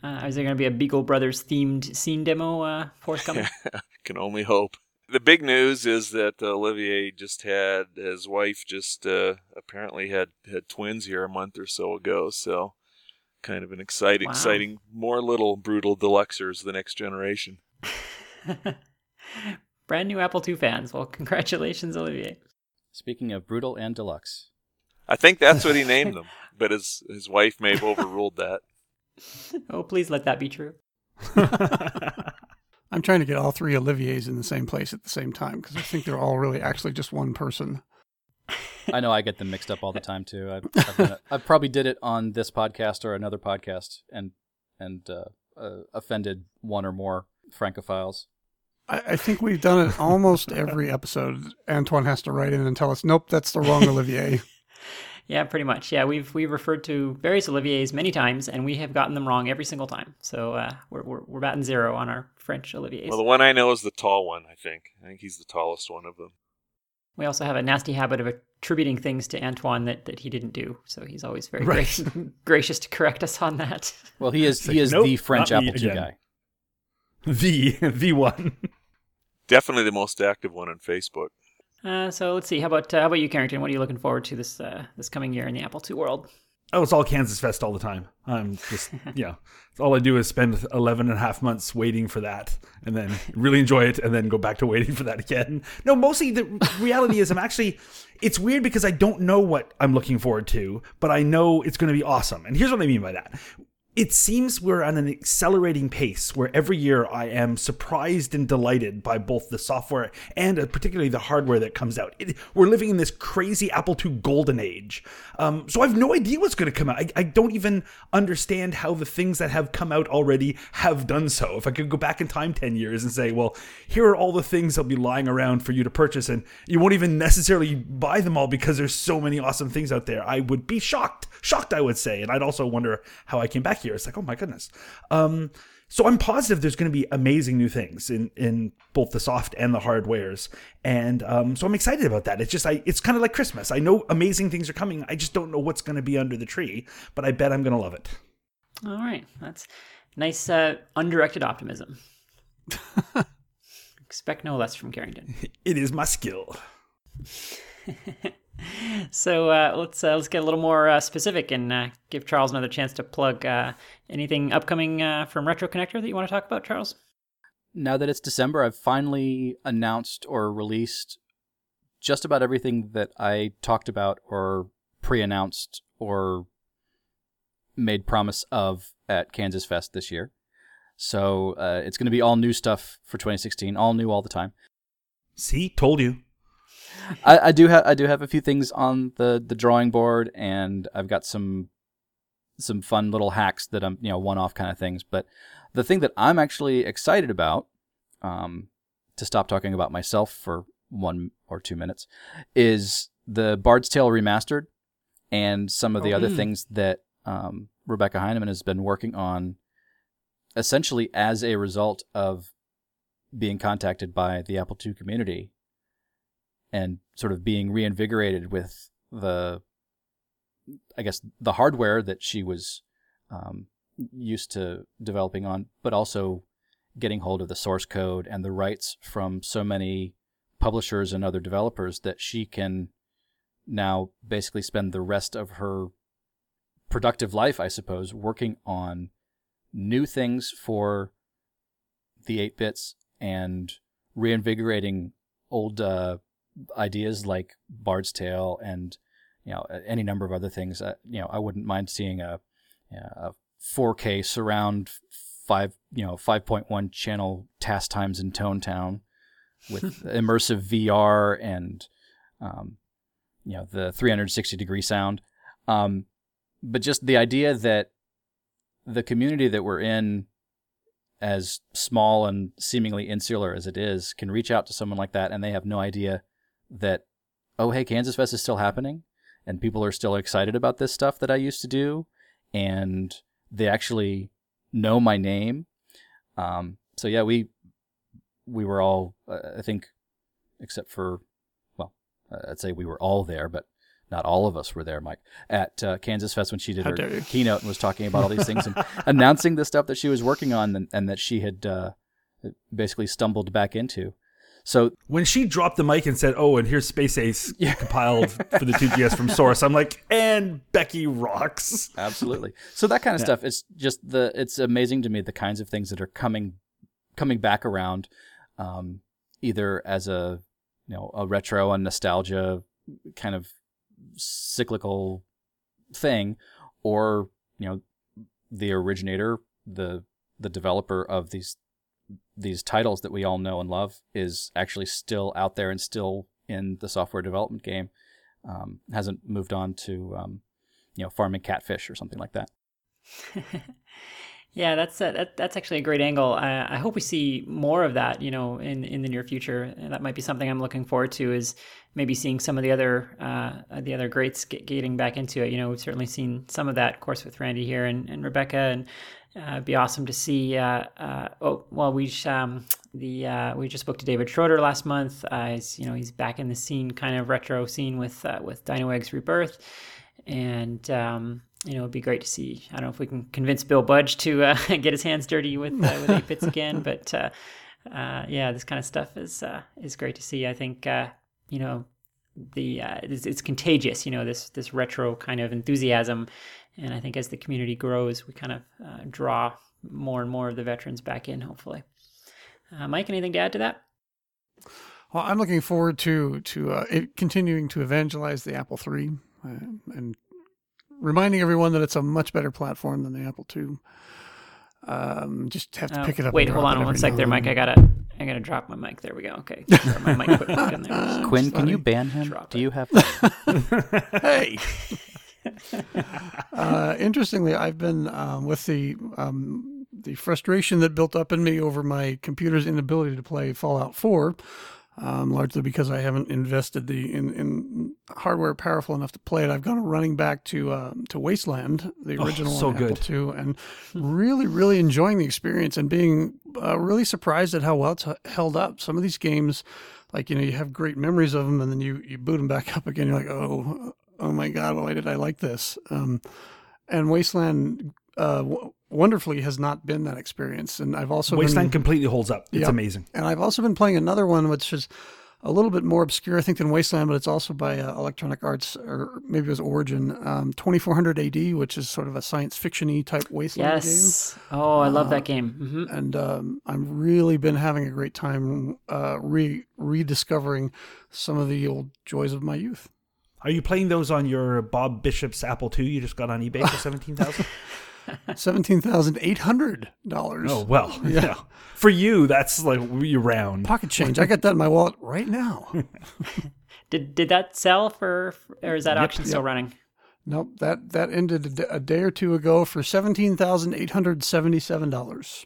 Uh, is there going to be a Beagle Brothers themed scene demo uh, forthcoming? Can only hope. The big news is that uh, Olivier just had his wife just uh, apparently had had twins here a month or so ago. So kind of an exciting, Wow. exciting, more little brutal deluxers, the next generation. Brand new Apple II fans. Well, congratulations, Olivier. Speaking of brutal and deluxe, I think that's what he named them, but his his wife may have overruled that. Oh, please let that be true. I'm trying to get all three Oliviers in the same place at the same time because I think they're all really actually just one person. I know I get them mixed up all the time too. I, I've, done it- I probably did it on this podcast or another podcast, and and uh, uh, offended one or more francophiles. I, I think we've done it almost every episode. Antoine has to write in and tell us, nope, that's the wrong Olivier. Yeah, pretty much. Yeah, we've we've referred to various Oliviers many times, and we have gotten them wrong every single time. So uh, we're, we're we're batting zero on our French Oliviers. Well, the one I know is the tall one. I think. I think he's the tallest one of them. we also have a nasty habit of attributing things to Antoine that, that he didn't do. So he's always very Right. gracious, gracious to correct us on that. Well, he is he is nope, the French Apple II again. guy. the the one. Definitely the most active one on Facebook. Uh, so let's see. How about uh, how about you, Carrington? What are you looking forward to this uh, this coming year in the Apple II world? Oh, it's all Kansas Fest all the time. I'm just, yeah. All I do is spend 11 and a half months waiting for that and then really enjoy it and then go back to waiting for that again. No, mostly the reality is I'm actually, it's weird because I don't know what I'm looking forward to, but I know it's going to be awesome. And here's what I mean by that. It seems we're on an accelerating pace where every year I am surprised and delighted by both the software and uh, particularly the hardware that comes out. It, we're living in this crazy Apple II golden age. Um, so I have no idea what's going to come out. I, I don't even understand how the things that have come out already have done so. If I could go back in time 10 years and say, well, here are all the things that'll be lying around for you to purchase, and you won't even necessarily buy them all because there's so many awesome things out there, I would be shocked. Shocked, I would say. And I'd also wonder how I came back here. It's like, oh my goodness. Um, so I'm positive there's going to be amazing new things in, in both the soft and the hardwares, and um, so I'm excited about that. It's just I, it's kind of like Christmas. I know amazing things are coming. I just don't know what's going to be under the tree, but I bet I'm going to love it. All right, that's nice uh, undirected optimism. Expect no less from Carrington. It is my skill. So uh, let's uh, let's get a little more uh, specific and uh, give Charles another chance to plug uh, anything upcoming uh, from Retro Connector that you want to talk about, Charles. Now that it's December, I've finally announced or released just about everything that I talked about or pre-announced or made promise of at Kansas Fest this year. So uh, it's going to be all new stuff for 2016, all new all the time. See, told you. I, I do have I do have a few things on the the drawing board, and I've got some some fun little hacks that I'm you know one off kind of things. But the thing that I'm actually excited about, um, to stop talking about myself for one or two minutes, is the Bard's Tale remastered, and some of the Oh, other mm. things that um, Rebecca Heineman has been working on, essentially as a result of being contacted by the Apple II community and sort of being reinvigorated with the i guess the hardware that she was um, used to developing on but also getting hold of the source code and the rights from so many publishers and other developers that she can now basically spend the rest of her productive life i suppose working on new things for the 8 bits and reinvigorating old uh, ideas like Bard's Tale and you know any number of other things. Uh, you know, I wouldn't mind seeing a, a 4K surround five you know 5.1 channel Tass Times in Tonetown with immersive VR and um, you know the 360 degree sound. Um, but just the idea that the community that we're in as small and seemingly insular as it is can reach out to someone like that and they have no idea that oh hey kansas fest is still happening and people are still excited about this stuff that i used to do and they actually know my name um, so yeah we we were all uh, i think except for well i'd say we were all there but not all of us were there, Mike, at uh, Kansas Fest when she did How her keynote and was talking about all these things and announcing the stuff that she was working on and, and that she had uh, basically stumbled back into. So When she dropped the mic and said, "Oh, and here's Space Ace compiled for the 2GS from Source," I'm like, "And Becky rocks." absolutely, so that kind of stuff. It's just the it's amazing to me the kinds of things that are coming coming back around, um, either as a you know a retro and nostalgia kind of cyclical thing, or you know the originator, the the developer of these these titles that we all know and love is actually still out there and still in the software development game. Um, hasn't moved on to um, you know farming catfish or something like that. Yeah, that's a, that, that's actually a great angle. I, I hope we see more of that, you know, in in the near future. That might be something I'm looking forward to. Is maybe seeing some of the other uh, the other greats get, getting back into it. You know, we've certainly seen some of that, of course, with Randy here and, and Rebecca, and uh, it'd be awesome to see. Uh, uh, oh, well, we um, the uh, we just spoke to David Schroeder last month. Uh, he's you know he's back in the scene, kind of retro scene with uh, with Dino Eggs Rebirth, and um, you know, it'd be great to see. I don't know if we can convince Bill Budge to uh, get his hands dirty with uh, with eight bits again, but uh, uh, yeah, this kind of stuff is uh, is great to see. I think uh, you know the uh, it's, it's contagious. You know this this retro kind of enthusiasm, and I think as the community grows, we kind of uh, draw more and more of the veterans back in. Hopefully, uh, Mike, anything to add to that? Well, I'm looking forward to to uh, it continuing to evangelize the Apple III uh, and reminding everyone that it's a much better platform than the Apple II. Um, just have to Uh, pick it up. Wait, hold on it one every sec now there, Mike. I gotta I gotta drop my mic. There we go. Okay, my mic quit working there. Quinn, can you ban him? Drop Do it. you have? hey. uh, interestingly, I've been um, with the um, the frustration that built up in me over my computer's inability to play Fallout 4, um, largely because I haven't invested the in, in hardware powerful enough to play it. I've gone running back to uh, to Wasteland, the Oh, original so on good. Apple II, and really, really enjoying the experience and being uh, really surprised at how well it's held up. Some of these games, like you know, you have great memories of them, and then you you boot them back up again. You're like, oh, oh my god, why did I like this? Um, and Wasteland uh, w- wonderfully has not been that experience. And I've also Wasteland been, completely holds up. It's Yep. amazing. and I've also been playing another one which is a little bit more obscure, I think, than Wasteland, but it's also by uh, Electronic Arts, or maybe it was Origin, um, 2400 AD, which is sort of a science fiction-y type Wasteland Yes. Oh, I love that game. hmm. And um, I've really been having a great time uh, re rediscovering some of the old joys of my youth. Are you playing those on your Bob Bishop's Apple II you just got on eBay for seventeen thousand? Seventeen thousand eight hundred dollars. oh well, yeah. For you, that's like you round. pocket change. I got that in my wallet right now. Did did that sell for, or is that auction still running? Nope that that ended a day or two ago for seventeen thousand eight hundred seventy-seven dollars.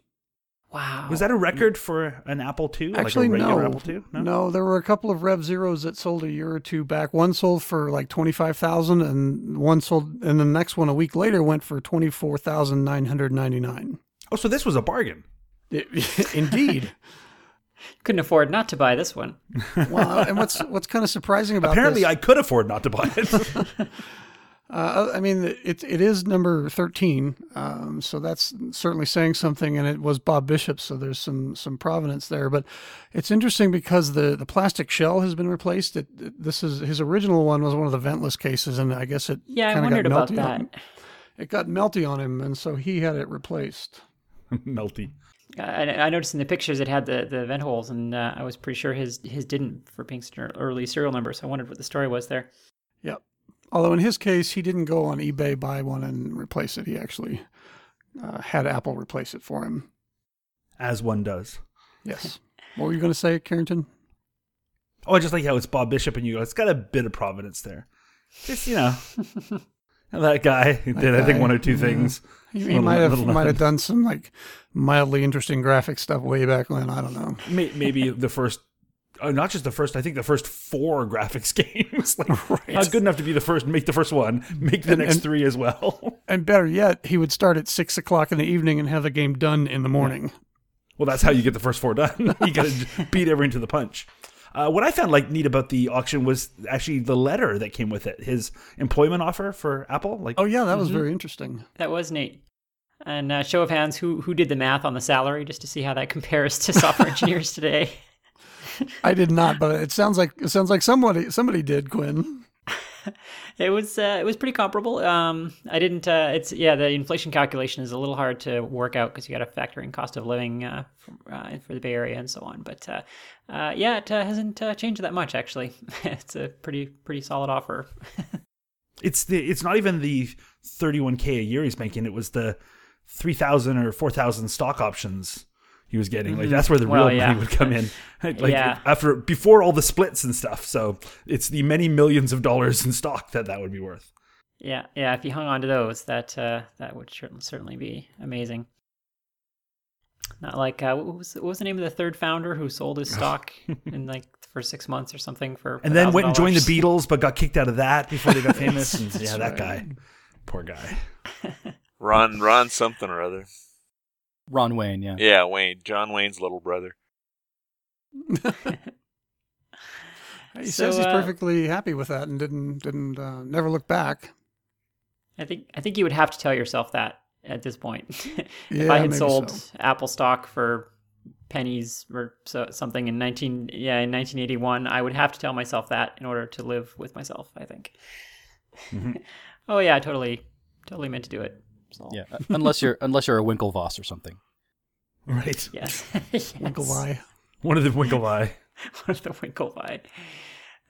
Wow. Was that a record for an Apple II? Actually, like a regular no. Apple II? no, There were a couple of Rev Zeros that sold a year or two back. One sold for like twenty-five thousand, and one sold, and the next one a week later went for twenty-four thousand nine hundred ninety-nine. Oh, so this was a bargain. Indeed. Couldn't afford not to buy this one. well, and what's what's kind of surprising about Apparently, this, I could afford not to buy it. Uh, I mean, it it is number thirteen, um, so that's certainly saying something. And it was Bob Bishop, so there's some some provenance there. But it's interesting because the, the plastic shell has been replaced. It, it- this is his original one was one of the ventless cases, and I guess it Yeah, I kinda got wondered about melty on that. him. It got melty on him, and so he had it replaced. Melty. I, I noticed in the pictures it had the, the vent holes, and uh, I was pretty sure his his didn't for being such an early serial number. So I wondered what the story was there. Yep. Although in his case, he didn't go on eBay buy one and replace it. He actually uh, had Apple replace it for him. As one does. Yes. what were you going to say, Carrington? Oh, I just like how it's Bob Bishop and you go, it's got a bit of providence there. Just, you know, that guy did, I think, one or two yeah. things. He, Little- might have might have done some like mildly interesting graphic stuff way back when. I don't know. Maybe the first, oh, not just the first, I think the first four graphics games. like, Not good enough to be the first, make the first one, make the And- next and- three as well. And better yet, he would start at six o'clock in the evening and have the game done in the morning. Well, that's how you get the first four done. you got to beat everyone to the punch. Uh, what I found like neat about the auction was actually the letter that came with it. His employment offer for Apple. Like, Oh yeah, that Mm-hmm. was very interesting. That was neat. And uh, show of hands, who who did the math on the salary, just to see how that compares to software engineers today. I did not, but it sounds like it sounds like somebody somebody did, Quinn. It was uh, it was pretty comparable. Um, I didn't. Uh, it's yeah, the inflation calculation is a little hard to work out because you got to factor in cost of living uh, for, uh, for the Bay Area and so on. But uh, uh, yeah, it uh, hasn't uh, changed that much actually. it's a pretty pretty solid offer. it's the it's not even the 31k a year he's making. It was the 3,000 or 4,000 stock options he was getting. Like that's where the Well, real yeah. money would come in. Like Yeah. after before all the splits and stuff. So it's the many millions of dollars in stock that that would be worth. Yeah, yeah. If you hung on to those, that uh, that would certainly be amazing. Not like uh, what was what was the name of the third founder who sold his stock in like for six months or something for And then went and joined the Beatles, but got kicked out of that before they got famous. Yeah, that right. guy, poor guy. Ron Ron something or other. Ron Wayne, yeah. Yeah, Wayne, John Wayne's little brother. He So, says he's uh, perfectly happy with that and didn't didn't uh, never look back. I think I think you would have to tell yourself that at this point. if Yeah, I had sold so. Apple stock for pennies or so, something in 19 yeah in 1981, I would have to tell myself that in order to live with myself. I think. Mm-hmm. oh yeah, I totally totally meant to do it. So, Yeah, uh, unless you're unless you're a Winklevoss or something. Right. Yes. yes. Winklevi. One of the Winklevi. One of the Winklevi.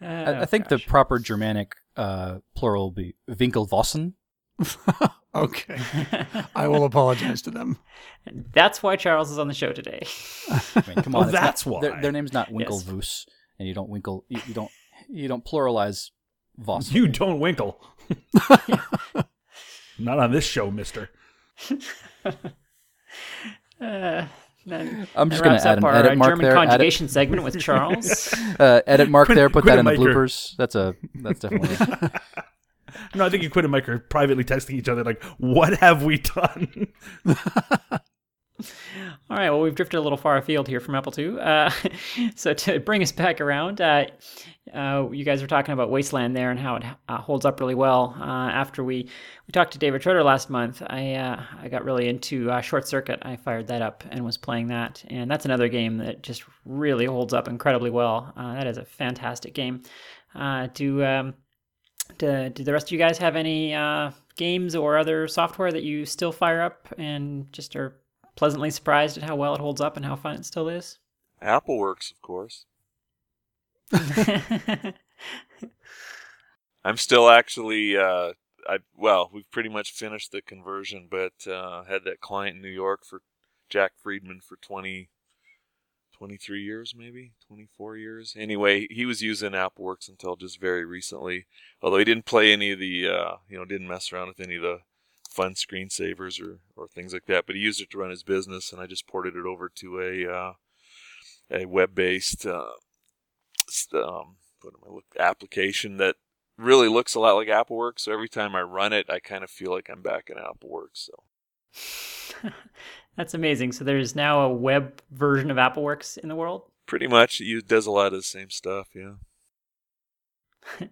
I, Oh, I think the proper Germanic uh, plural would be Winkelvossen. Okay, I will apologize to them. And that's why Charles is on the show today. I mean, come Oh, on, it's not- that's Their, why. their name's not Winkelvoos, and you don't winkle. You, you don't. You don't pluralize Voss. You don't winkle. Not on this show, Mister. Uh, I'm just gonna wraps add up an our edit uh, mark German there, add it- conjugation segment with Charles. Uh, edit mark Quit- there. Put that in the bloopers. That's a. That's definitely. No, I think you Quinn and Mike are privately texting each other like, "What have we done?" All right, well, we've drifted a little far afield here from Apple II. Uh, so to bring us back around, uh, uh, you guys were talking about Wasteland there and how it uh, holds up really well. Uh, after we, we talked to David Schroeder last month, I uh, I got really into Short Circuit. I fired that up and was playing that, and that's another game that just really holds up incredibly well. That is a fantastic game. Do um, do, do the rest of you guys have any games or other software that you still fire up and just are pleasantly surprised at how well it holds up and how fun it still is? Apple works, of course. I'm still actually, uh, I well, we've pretty much finished the conversion, but uh, had that client in New York for Jack Friedman for 20, 23 years, maybe 24 years. Anyway, he was using AppleWorks until just very recently. Although he didn't play any of the, uh, you know, didn't mess around with any of the fun screensavers or or things like that. But he used it to run his business, and I just ported it over to a uh, a web-based uh, um, what am I look application that really looks a lot like AppleWorks. So every time I run it, I kind of feel like I'm back in AppleWorks. So That's amazing. So there's now a web version of AppleWorks in the world. pretty much, it does a lot of the same stuff. Yeah.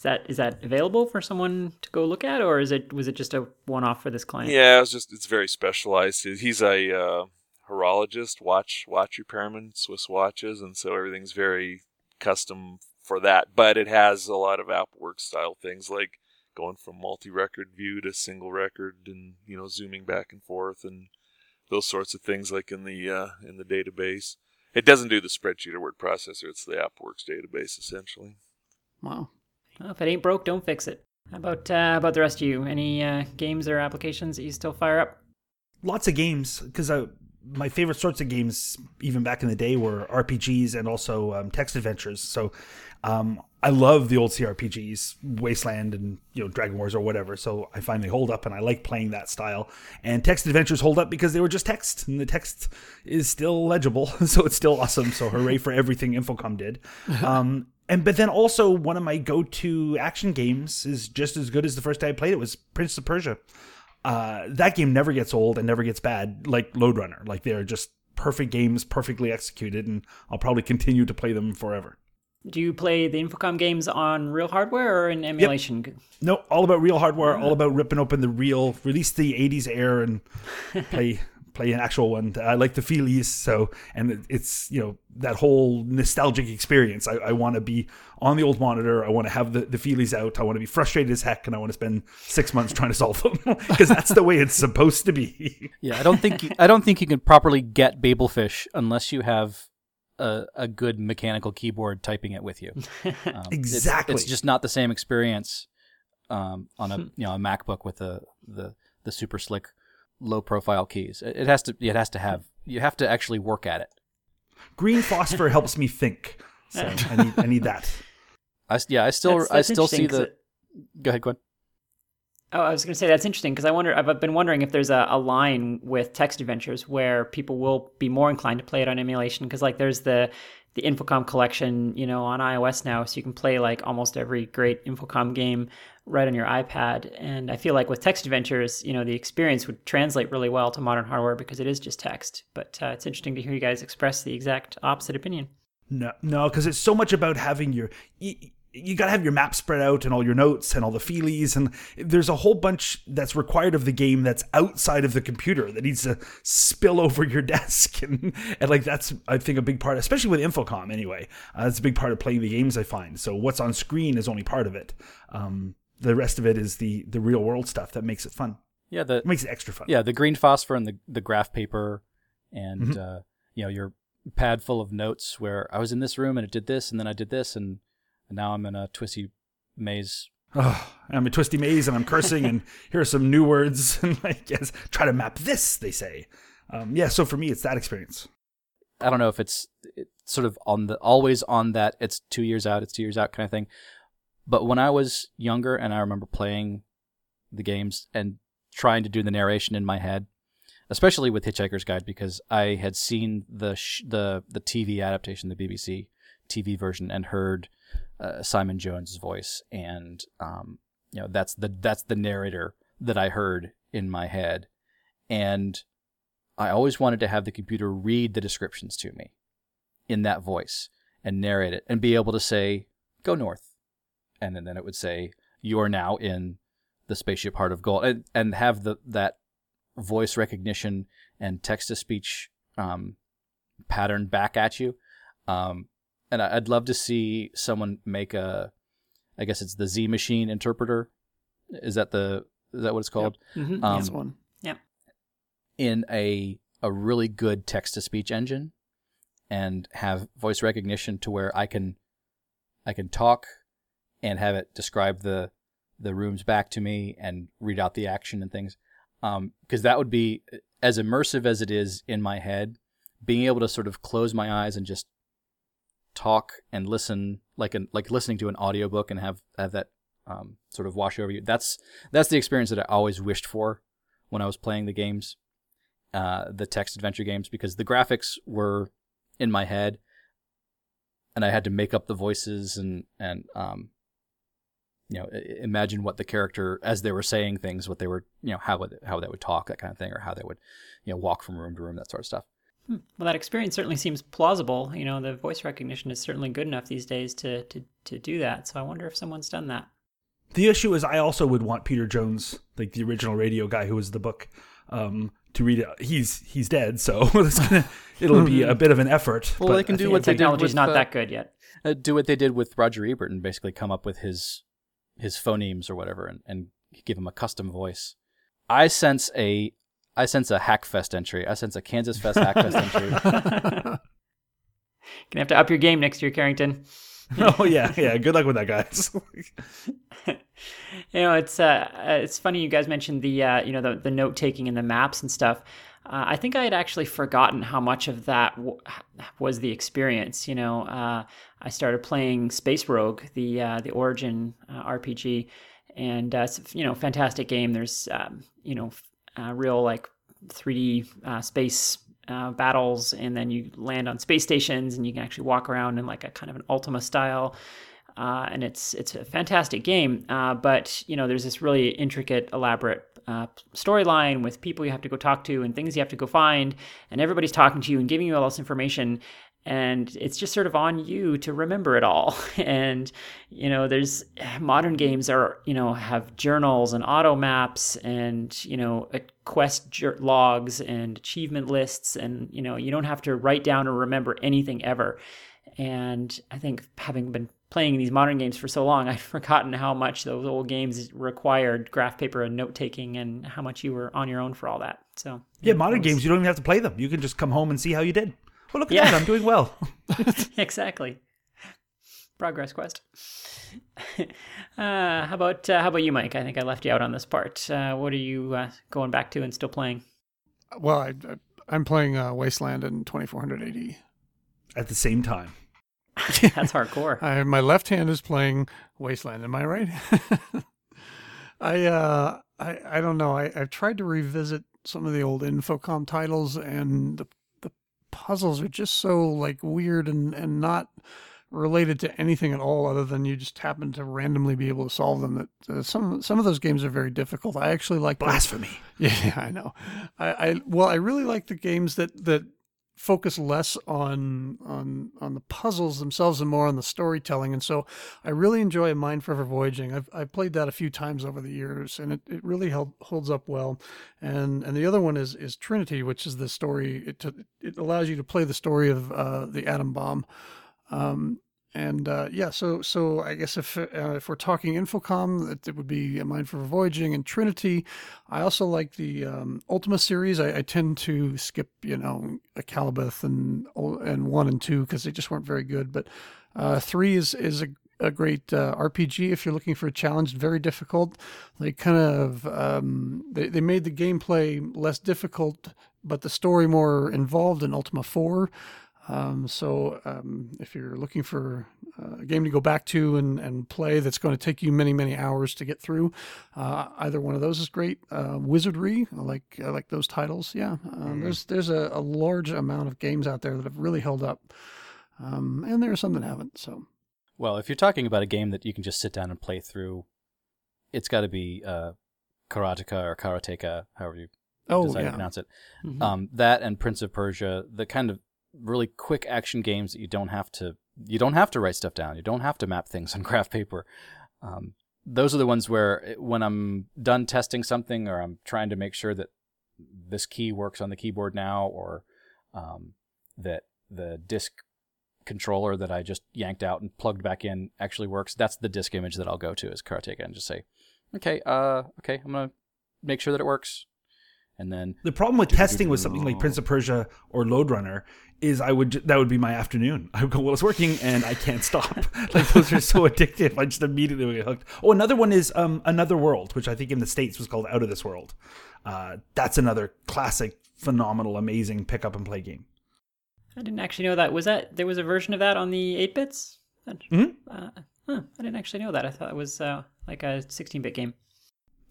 Is that is that available for someone to go look at, or is it was it just a one-off for this client? Yeah, it's just it's very specialized. He's a uh, horologist, watch watch repairman, Swiss watches, and so everything's very custom for that. But it has a lot of AppleWorks style things like going from multi-record view to single record, and you know zooming back and forth, and those sorts of things, like in the uh, in the database. It doesn't do the spreadsheet or word processor; it's the AppleWorks database essentially. Wow. Well, if it ain't broke, don't fix it. How about uh, about the rest of you? Any uh, games or applications that you still fire up? Lots of games because my favorite sorts of games, even back in the day, were RPGs and also um, text adventures. So um, I love the old CRPGs, Wasteland and you know Dragon Wars or whatever. So I find they hold up, and I like playing that style. And text adventures hold up because they were just text, and the text is still legible, so it's still awesome. So hooray for everything Infocom did. Um, and but then also one of my go-to action games is just as good as the first day I played it was Prince of Persia. Uh, that game never gets old and never gets bad like Lode Runner. Like they're just perfect games, perfectly executed, and I'll probably continue to play them forever. Do you play the Infocom games on real hardware or in emulation? Yep. No, all about real hardware, all about ripping open the real, release the 80s air and play play an actual one. I like the feelies, so and it's you know that whole nostalgic experience. I, I want to be on the old monitor. I want to have the, the feelies out. I want to be frustrated as heck, and I want to spend six months trying to solve them because that's the way it's supposed to be. Yeah, I don't think you, I don't think you can properly get Babelfish unless you have a, a good mechanical keyboard typing it with you. Um, exactly, it's, it's, just not the same experience um, on a you know a MacBook with the the the super slick low profile keys. It has to it has to have you have to actually work at it. Green phosphor helps me think. So I need I need that. I yeah, I still that's, that's I still see the it... Go ahead, Quinn. Oh, I was going to say that's interesting because I wonder. I've been wondering if there's a, a line with text adventures where people will be more inclined to play it on emulation because, like, there's the the Infocom collection, you know, on iOS now, so you can play like almost every great Infocom game right on your iPad. And I feel like with text adventures, you know, the experience would translate really well to modern hardware because it is just text. But uh, it's interesting to hear you guys express the exact opposite opinion. No, no, because it's so much about having your. You, you got to have your map spread out and all your notes and all the feelies and there's a whole bunch that's required of the game that's outside of the computer that needs to spill over your desk and, and like that's i think a big part especially with infocom anyway uh, that's a big part of playing the games i find so what's on screen is only part of it um, the rest of it is the the real world stuff that makes it fun. Yeah, the it makes it extra fun. Yeah, the green phosphor and the the graph paper, and mm-hmm. uh, you know your pad full of notes where I was in this room and it did this and then I did this and, and now I'm in a twisty maze. Oh, I'm a twisty maze and I'm cursing and here are some new words and I guess try to map this. They say, um, yeah. So for me, it's that experience. I don't know if it's, it's sort of on the always on that it's two years out, it's two years out kind of thing. But when I was younger and I remember playing the games and trying to do the narration in my head, especially with Hitchhiker's Guide, because I had seen the sh- the the TV adaptation, the BBC TV version, and heard uh, Simon Jones' voice, and um, you know that's the that's the narrator that I heard in my head, and I always wanted to have the computer read the descriptions to me in that voice and narrate it and be able to say, "Go north." And then, then it would say you are now in the spaceship heart of gold and, and have the that voice recognition and text to speech um, pattern back at you. Um, and i'd love to see someone make a i guess it's the z machine interpreter. Is that the is that what it's called? Yep. mm-hmm. um, yes one. Yep. in a a really good text to speech engine and have voice recognition to where i can i can talk and have it describe the the rooms back to me and read out the action and things. Because um, that would be as immersive as it is in my head. Being able to sort of close my eyes and just talk and listen like an like listening to an audiobook and have have that um, sort of wash over you. That's that's the experience that I always wished for when I was playing the games, uh, the text adventure games, because the graphics were in my head, and I had to make up the voices and and um, you know imagine what the character as they were saying things what they were you know how would how they would talk that kind of thing or how they would you know walk from room to room that sort of stuff. Hmm. well that experience certainly seems plausible. You know the voice recognition is certainly good enough these days to to to do that. So i wonder if someone's done that. The issue is i also would want peter jones like the original radio guy who was the book um, to read it. He's he's dead so gonna, it'll be a bit of an effort well they can do what the technology's not uh, that good yet. uh, do what they did with roger ebert and basically come up with his his phonemes or whatever and, and give him a custom voice. I sense a I sense a Hackfest entry. I sense a Kansas Fest Hackfest entry. Gonna have to up your game next year, Carrington. oh yeah, yeah. Good luck with that, guys. you know, it's uh, it's funny you guys mentioned the uh, you know the the note taking and the maps and stuff. Uh, I think I had actually forgotten how much of that w- was the experience. You know, uh, I started playing Space Rogue, the uh, the Origin uh, RPG, and uh, it's you know fantastic game. There's um, you know uh, real like 3D uh, space battles, and then you land on space stations, and you can actually walk around in like a kind of an Ultima style. Uh, and it's it's a fantastic game, uh, but you know there's this really intricate, elaborate uh, storyline with people you have to go talk to and things you have to go find, and everybody's talking to you and giving you all this information, and it's just sort of on you to remember it all. And you know there's modern games are you know have journals and auto maps and you know quest logs and achievement lists and you know you don't have to write down or remember anything ever. And i think having been playing these modern games for so long I'd forgotten how much those old games required graph paper and note taking and how much you were on your own for all that so yeah modern was... games you don't even have to play them you can just come home and see how you did well, look at yeah. that. I'm doing well. exactly. Progress quest. uh, how about uh, how about you, Mike? I think I left you out on this part. Uh, what are you uh, going back to and still playing? Well, I, am playing uh, Wasteland in 2400 AD. At the same time. That's hardcore. I, my left hand is playing Wasteland. Am I right? I uh I I don't know. I I've tried to revisit some of the old Infocom titles, and the puzzles are just so like weird and and not related to anything at all other than you just happen to randomly be able to solve them that uh, some some of those games are very difficult i actually like blasphemy the, yeah i know I, I well i really like the games that that focus less on on on the puzzles themselves and more on the storytelling. And so I really enjoy Mind Forever Voyaging. I've I've played that a few times over the years, and it, it really held, holds up well. And and the other one is is Trinity, which is the story. It it allows you to play the story of uh, the atom bomb. Um, and uh, yeah, so so I guess if uh, if we're talking Infocom, it, it, would be a Mind for Voyaging and Trinity. I also like the um, Ultima series. I, I, tend to skip, you know, Akalabeth and and one and two because they just weren't very good. But uh, three is is a, a great uh, RPG if you're looking for a challenge. Very difficult. They kind of um, they they made the gameplay less difficult, but the story more involved in Ultima Four. Um, so um, if you're looking for uh, a game to go back to and, and play that's going to take you many many hours to get through, uh, either one of those is great. Uh, Wizardry, I like I like those titles. Yeah, mm. there's there's a, a, large amount of games out there that have really held up, um, and there are some that haven't. So, well, if you're talking about a game that you can just sit down and play through, it's got to be uh, Karateka or Karateka, however you oh, decide yeah. to pronounce it. Mm-hmm. Um, that and Prince of Persia, the kind of really quick action games that you don't have to you don't have to write stuff down. You don't have to map things on graph paper. Um, those are the ones where eh, when I'm done testing something or I'm trying to make sure that this key works on the keyboard now or um, that the disk controller that I just yanked out and plugged back in actually works. That's the disk image that I'll go to as Karateka and just say, okay, uh, okay, I'm gonna make sure that it works. And then the problem with testing with something like Prince of Persia or Lode Runner is I would that would be my afternoon. I would go, well, it's working, and I can't stop. like those are so addictive. I just immediately would get hooked. Oh, another one is um, Another World, which I think in the states was called Out of This World. Uh, that's another classic, phenomenal, amazing pick up and play game. I didn't actually know that. Was that there was a version of that on the eight bits? Mm-hmm. Uh, huh, I didn't actually know that. I thought it was uh, like a sixteen bit game.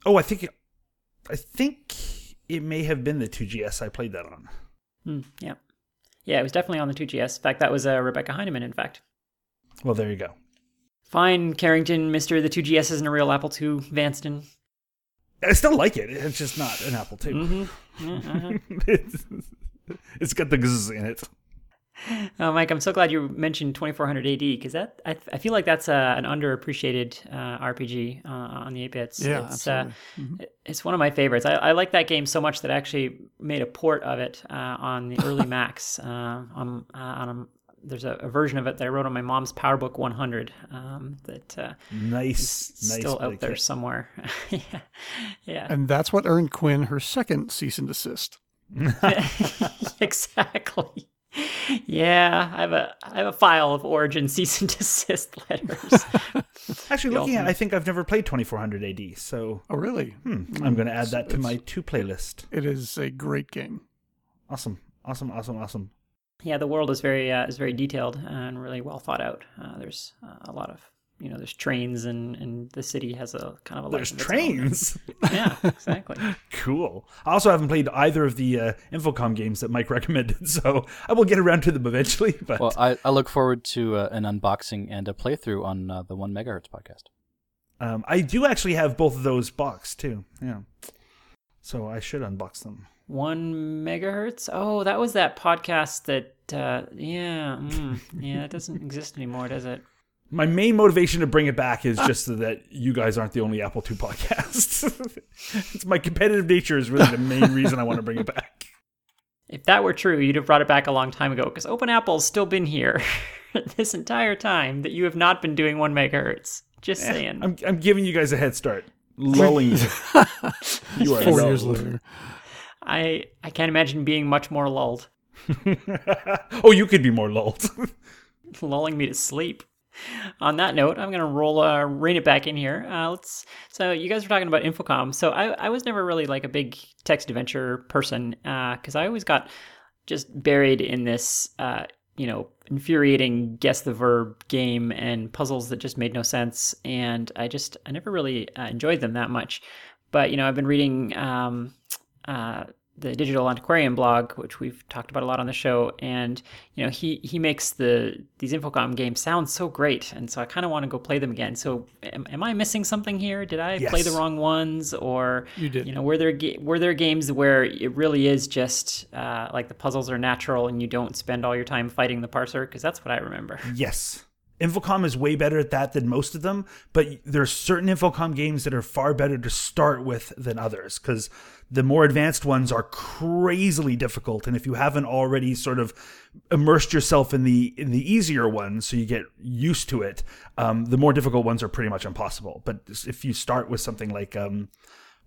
Oh, I think, I think it may have been the 2GS I played that on. Mm, yeah. Yeah, it was definitely on the 2GS. In fact, that was uh, Rebecca Heineman, in fact. Well, there you go. Fine, Carrington, Mr. The 2GS isn't a real Apple II, Vanston. I still like it. It's just not an Apple II. Mm-hmm. Yeah, uh-huh. it's, it's got the zzz in it. Oh, Mike, I'm so glad you mentioned 2400 AD because that I, I, feel like that's a, an underappreciated uh, RPG uh, on the 8 bits. Yeah, it's, uh, absolutely. Uh, mm-hmm. it's one of my favorites. I, I, like that game so much that I actually made a port of it uh, on the early Macs uh, on on there's a, a, version of it that I wrote on my mom's PowerBook 100 um, that uh, nice, nice still out there somewhere. yeah, yeah. And that's what earned Quinn her second cease and desist. exactly. Yeah, I have a I have a file of origin cease and desist letters. Actually, looking at, I think I've never played 2400 AD. So, oh really? Hmm, I'm going to add that to my two playlist. It is a great game. Awesome, awesome, awesome, awesome. Yeah, the world is very uh, is very detailed and really well thought out. Uh, there's uh, a lot of you know, there's trains and and the city has a kind of a there's trains. yeah, exactly. cool. I also haven't played either of the uh, Infocom games that Mike recommended, so I will get around to them eventually. But well, I, I look forward to uh, an unboxing and a playthrough on uh, the One Megahertz podcast. Um, I do actually have both of those boxed too. Yeah, so I should unbox them. One megahertz. Oh, that was that podcast that. Uh, yeah, mm, yeah, it doesn't exist anymore, does it? My main motivation to bring it back is just so that you guys aren't the only Apple II podcast. it's my competitive nature is really the main reason I want to bring it back. If that were true, you'd have brought it back a long time ago because Open Apple's still been here this entire time that you have not been doing one megahertz. Just eh, saying. I'm, I'm giving you guys a head start. Lulling you. you are four years later. I I can't imagine being much more lulled. oh, you could be more lulled. Lulling me to sleep on that note, I'm gonna roll uh, rein it back in here. Uh, let's. So you guys were talking about Infocom. So I, I was never really like a big text adventure person because uh, I always got just buried in this, uh, you know, infuriating guess the verb game and puzzles that just made no sense. And I just I never really uh, enjoyed them that much. But you know, I've been reading. Um, uh, the digital antiquarian blog, which we've talked about a lot on the show, and you know he he makes the these Infocom games sound so great, and so I kind of want to go play them again. So am, am, I missing something here? Did I yes. play the wrong ones, or you did? You know, were there were there games where it really is just uh, like the puzzles are natural and you don't spend all your time fighting the parser? Because that's what I remember. Yes. Infocom is way better at that than most of them, but there are certain Infocom games that are far better to start with than others because the more advanced ones are crazily difficult, and if you haven't already sort of immersed yourself in the in the easier ones, so you get used to it, um, the more difficult ones are pretty much impossible. But if you start with something like um,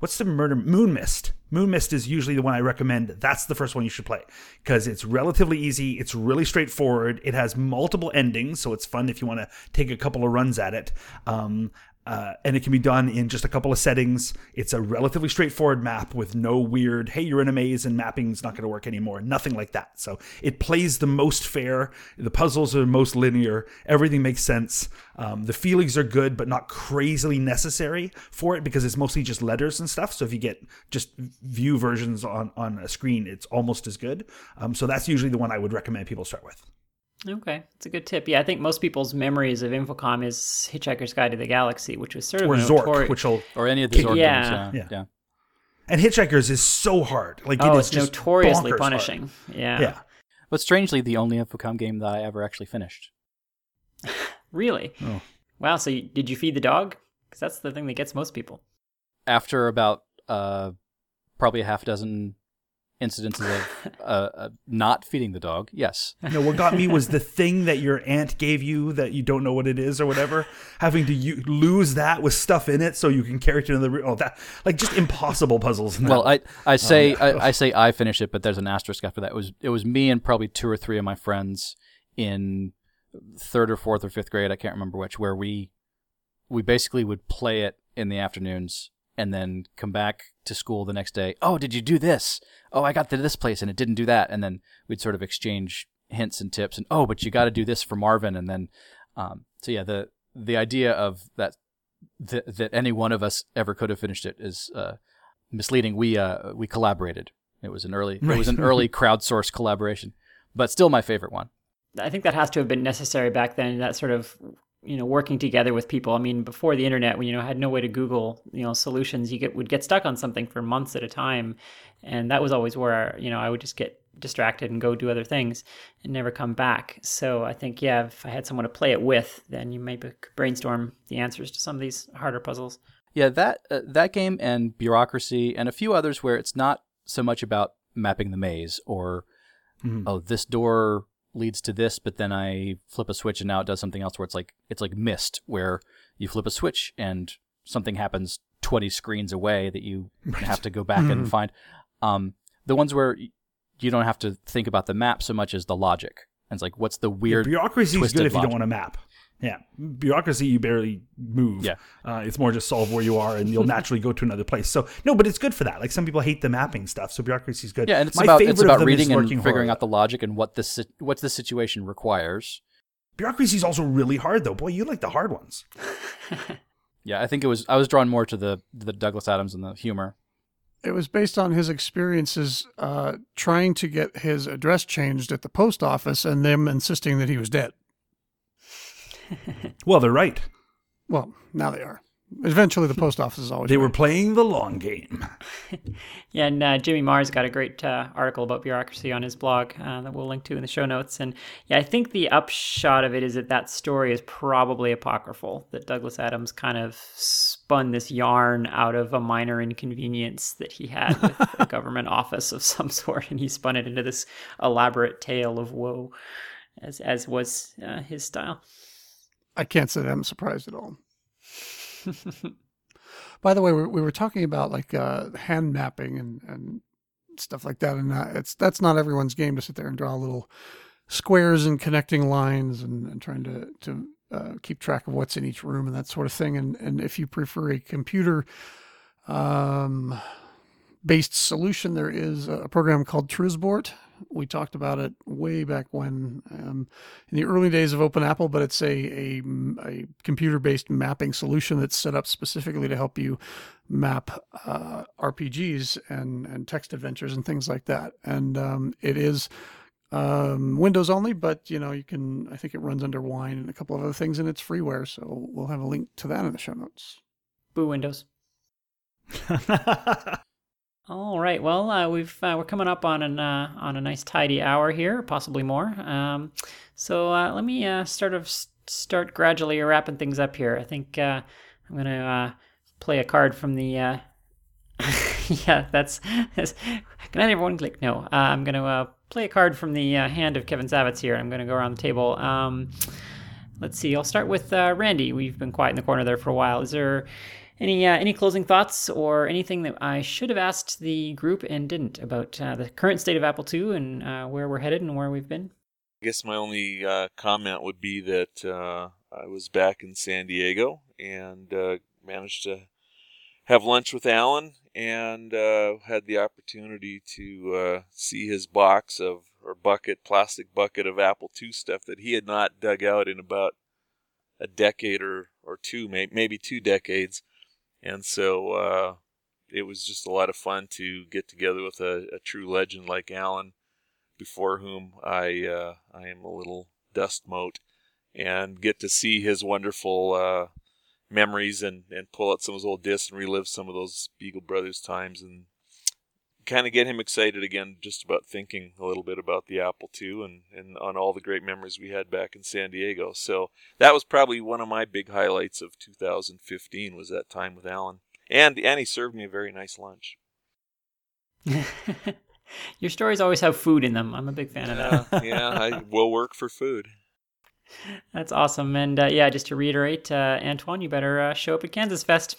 what's the murder Moonmist? Moon mist is usually the one i recommend. That's the first one you should play because it's relatively easy it's really straightforward it has multiple endings so it's fun if you want to take a couple of runs at it. Um, uh, and it can be done in just a couple of settings. It's a relatively straightforward map with no weird, hey, you're in a maze and mapping's not going to work anymore. Nothing like that. So it plays the most fair. The puzzles are most linear. Everything makes sense. Um, the feelings are good, but not crazily necessary for it because it's mostly just letters and stuff. So if you get just view versions on, on a screen, it's almost as good. Um, so that's usually the one I would recommend people start with. Okay, it's a good tip. Yeah, I think most people's memories of Infocom is Hitchhiker's Guide to the Galaxy, which was sort of or Zork, which will or any of the Zork yeah. games. Yeah. yeah, yeah. And Hitchhikers is so hard. Like oh, it is it's notoriously punishing. Hard. Yeah. Yeah. But strangely, the only Infocom game that I ever actually finished. really? Oh. Wow. So you, did you feed the dog? Because that's the thing that gets most people. After about uh, probably a half dozen incidences of uh, uh, not feeding the dog. Yes. No, what got me was the thing that your aunt gave you that you don't know what it is or whatever. Having to u- lose that with stuff in it so you can carry it to another. Oh, that like just impossible puzzles. Well, I I say oh, yeah. I, I, say I finish it, but there's an asterisk after that. It was it was me and probably two or three of my friends in third or fourth or fifth grade. I can't remember which. Where we we basically would play it in the afternoons and then come back to school the next day. Oh, did you do this? Oh, I got to this place and it didn't do that. And then we'd sort of exchange hints and tips. And oh, but you got to do this for Marvin. And then, um, so yeah, the the idea of that that that any one of us ever could have finished it is uh, misleading. We uh, we collaborated. It was an early it was an early crowdsourced collaboration, but still my favorite one. I think that has to have been necessary back then. That sort of you know working together with people. I mean before the internet when you know had no way to google you know solutions you get would get stuck on something for months at a time. And that was always where you know i would just get distracted and go do other things and never come back. So i think yeah if i had someone to play it with then you maybe could brainstorm the answers to some of these harder puzzles. Yeah that uh, that game and bureaucracy and a few others where it's not so much about mapping the maze or mm-hmm. oh this door leads to this, but then I flip a switch and now it does something else where it's like it's like Myst, where you flip a switch and something happens 20 screens away that you have to go back and find. Um, the ones where you don't have to think about the map so much as the logic. And it's like, what's the weird bureaucracy is good if you logic? don't want to map. Yeah, bureaucracy you barely move. Yeah. uh, it's more just solve where you are, and you'll naturally go to another place. So no, but it's good for that. Like some people hate the mapping stuff, so bureaucracy is good. Yeah, and it's My about favorite it's about reading and figuring Horror. out the logic and what the si- what the situation requires. bureaucracy is also really hard, though. Boy, you like the hard ones. Yeah, I think it was I was drawn more to the the Douglas Adams and the humor. It was based on his experiences uh, trying to get his address changed at the post office and them insisting that he was dead. Well, they're right. Well, now they are. Eventually, the post office is always. They were playing the long game. Yeah, and uh, Jimmy Maher got a great uh, article about bureaucracy on his blog uh, that we'll link to in the show notes. And yeah, I think the upshot of it is that that story is probably apocryphal. That Douglas Adams kind of spun this yarn out of a minor inconvenience that he had with a government office of some sort, and he spun it into this elaborate tale of woe, as as was uh, his style. I can't say that I'm surprised at all. By the way, we, we were talking about like uh, hand mapping and, and stuff like that, and uh, it's that's not everyone's game to sit there and draw little squares and connecting lines and, and trying to to uh, keep track of what's in each room and that sort of thing. And and if you prefer a computer um, based solution, there is a program called Trizbort. We talked about it way back when um, in the early days of Open Apple, but it's a a, a computer based mapping solution that's set up specifically to help you map uh, RPGs and and text adventures and things like that. And um, it is um, Windows only, but you know you can. I think it runs under Wine and a couple of other things, and it's freeware. So we'll have a link to that in the show notes. Boo Windows. All right. Well, uh, we've uh, we're coming up on an uh, on a nice tidy hour here, possibly more. Um, so uh, let me uh, start of start gradually wrapping things up here. I think uh, I'm gonna play a card from the. Yeah, that's, that's. Good night, everyone. Click. No, I'm gonna play a card from the hand of Kevin Savetz here. I'm gonna go around the table. Um, let's see. I'll start with Randy. We've been quiet in the corner there for a while. Is there any uh, any closing thoughts or anything that I should have asked the group and didn't about uh, the current state of Apple II and uh, where we're headed and where we've been? I guess my only uh, comment would be that uh, I was back in San Diego and uh, managed to have lunch with Alan and had the opportunity to see his box of or bucket, plastic bucket of Apple II stuff that he had not dug out in about a decade or, or two, may, maybe two decades. And so uh, it was just a lot of fun to get together with a, a true legend like Alan before whom I uh, I am a little dust mote, and get to see his wonderful uh, memories and, and pull out some of his old discs and relive some of those Beagle Brothers times and kind of get him excited again just about thinking a little bit about the Apple II and, and on all the great memories we had back in San Diego. So that was probably one of my big highlights of 2015 was that time with Alan. And, and he served me a very nice lunch. Your stories always have food in them. I'm a big fan of that. Yeah, I will work for food. That's awesome. And uh, yeah, just to reiterate, uh, Antoine, you better uh, show up at Kansas Fest.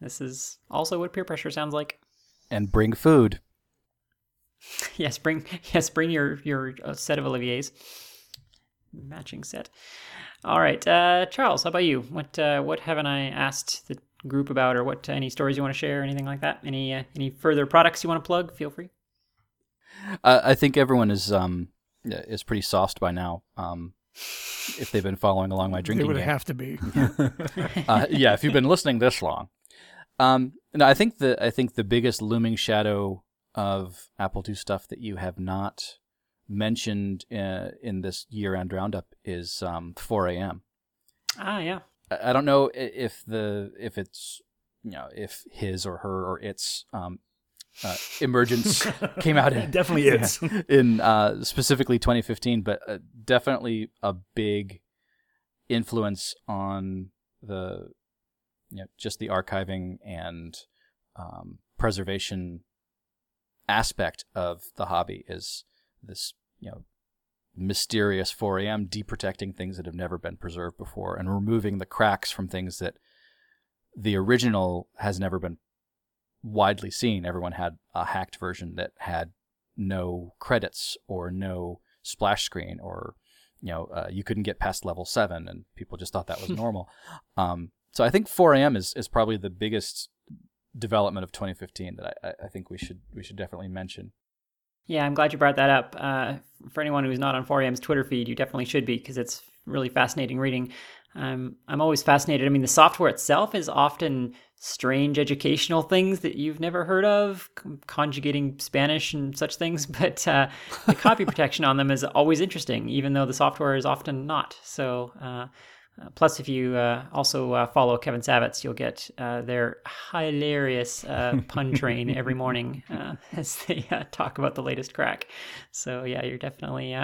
This is also what peer pressure sounds like. And bring food. yes, bring yes, bring your your uh, set of Olivier's matching set. All right, uh, Charles, how about you? What uh, what haven't I asked the group about, or what any stories you want to share, anything like that? Any uh, any further products you want to plug? Feel free. Uh, I think everyone is um is pretty sauced by now. Um, if they've been following along my drinking, They would game. have to be. uh, yeah, if you've been listening this long. Um, no, I think the I think the biggest looming shadow of Apple II stuff that you have not mentioned uh, in this year-end roundup is um, 4 a.m. Ah, yeah. I I don't know if the if it's you know if his or her or its um, uh, emergence came out in definitely is. in uh, specifically 2015, but uh, definitely a big influence on the you know just the archiving and um, preservation aspect of the hobby is this you know mysterious 4am deprotecting things that have never been preserved before and removing the cracks from things that the original has never been widely seen. Everyone had a hacked version that had no credits or no splash screen or you know uh, you couldn't get past level 7 and people just thought that was normal. Um, so I think 4am is, is probably the biggest development of 2015 that I, I think we should we should definitely mention. Yeah, I'm glad you brought that up. Uh, for anyone who's not on 4am's Twitter feed, you definitely should be because it's really fascinating reading. Um, I'm always fascinated. I mean, the software itself is often strange educational things that you've never heard of, conjugating Spanish and such things. But uh, the copy protection on them is always interesting, even though the software is often not. So, uh, uh, plus, if you uh, also uh, follow Kevin Savetz, you'll get uh, their hilarious uh, pun train every morning uh, as they talk about the latest crack. So, yeah, you're definitely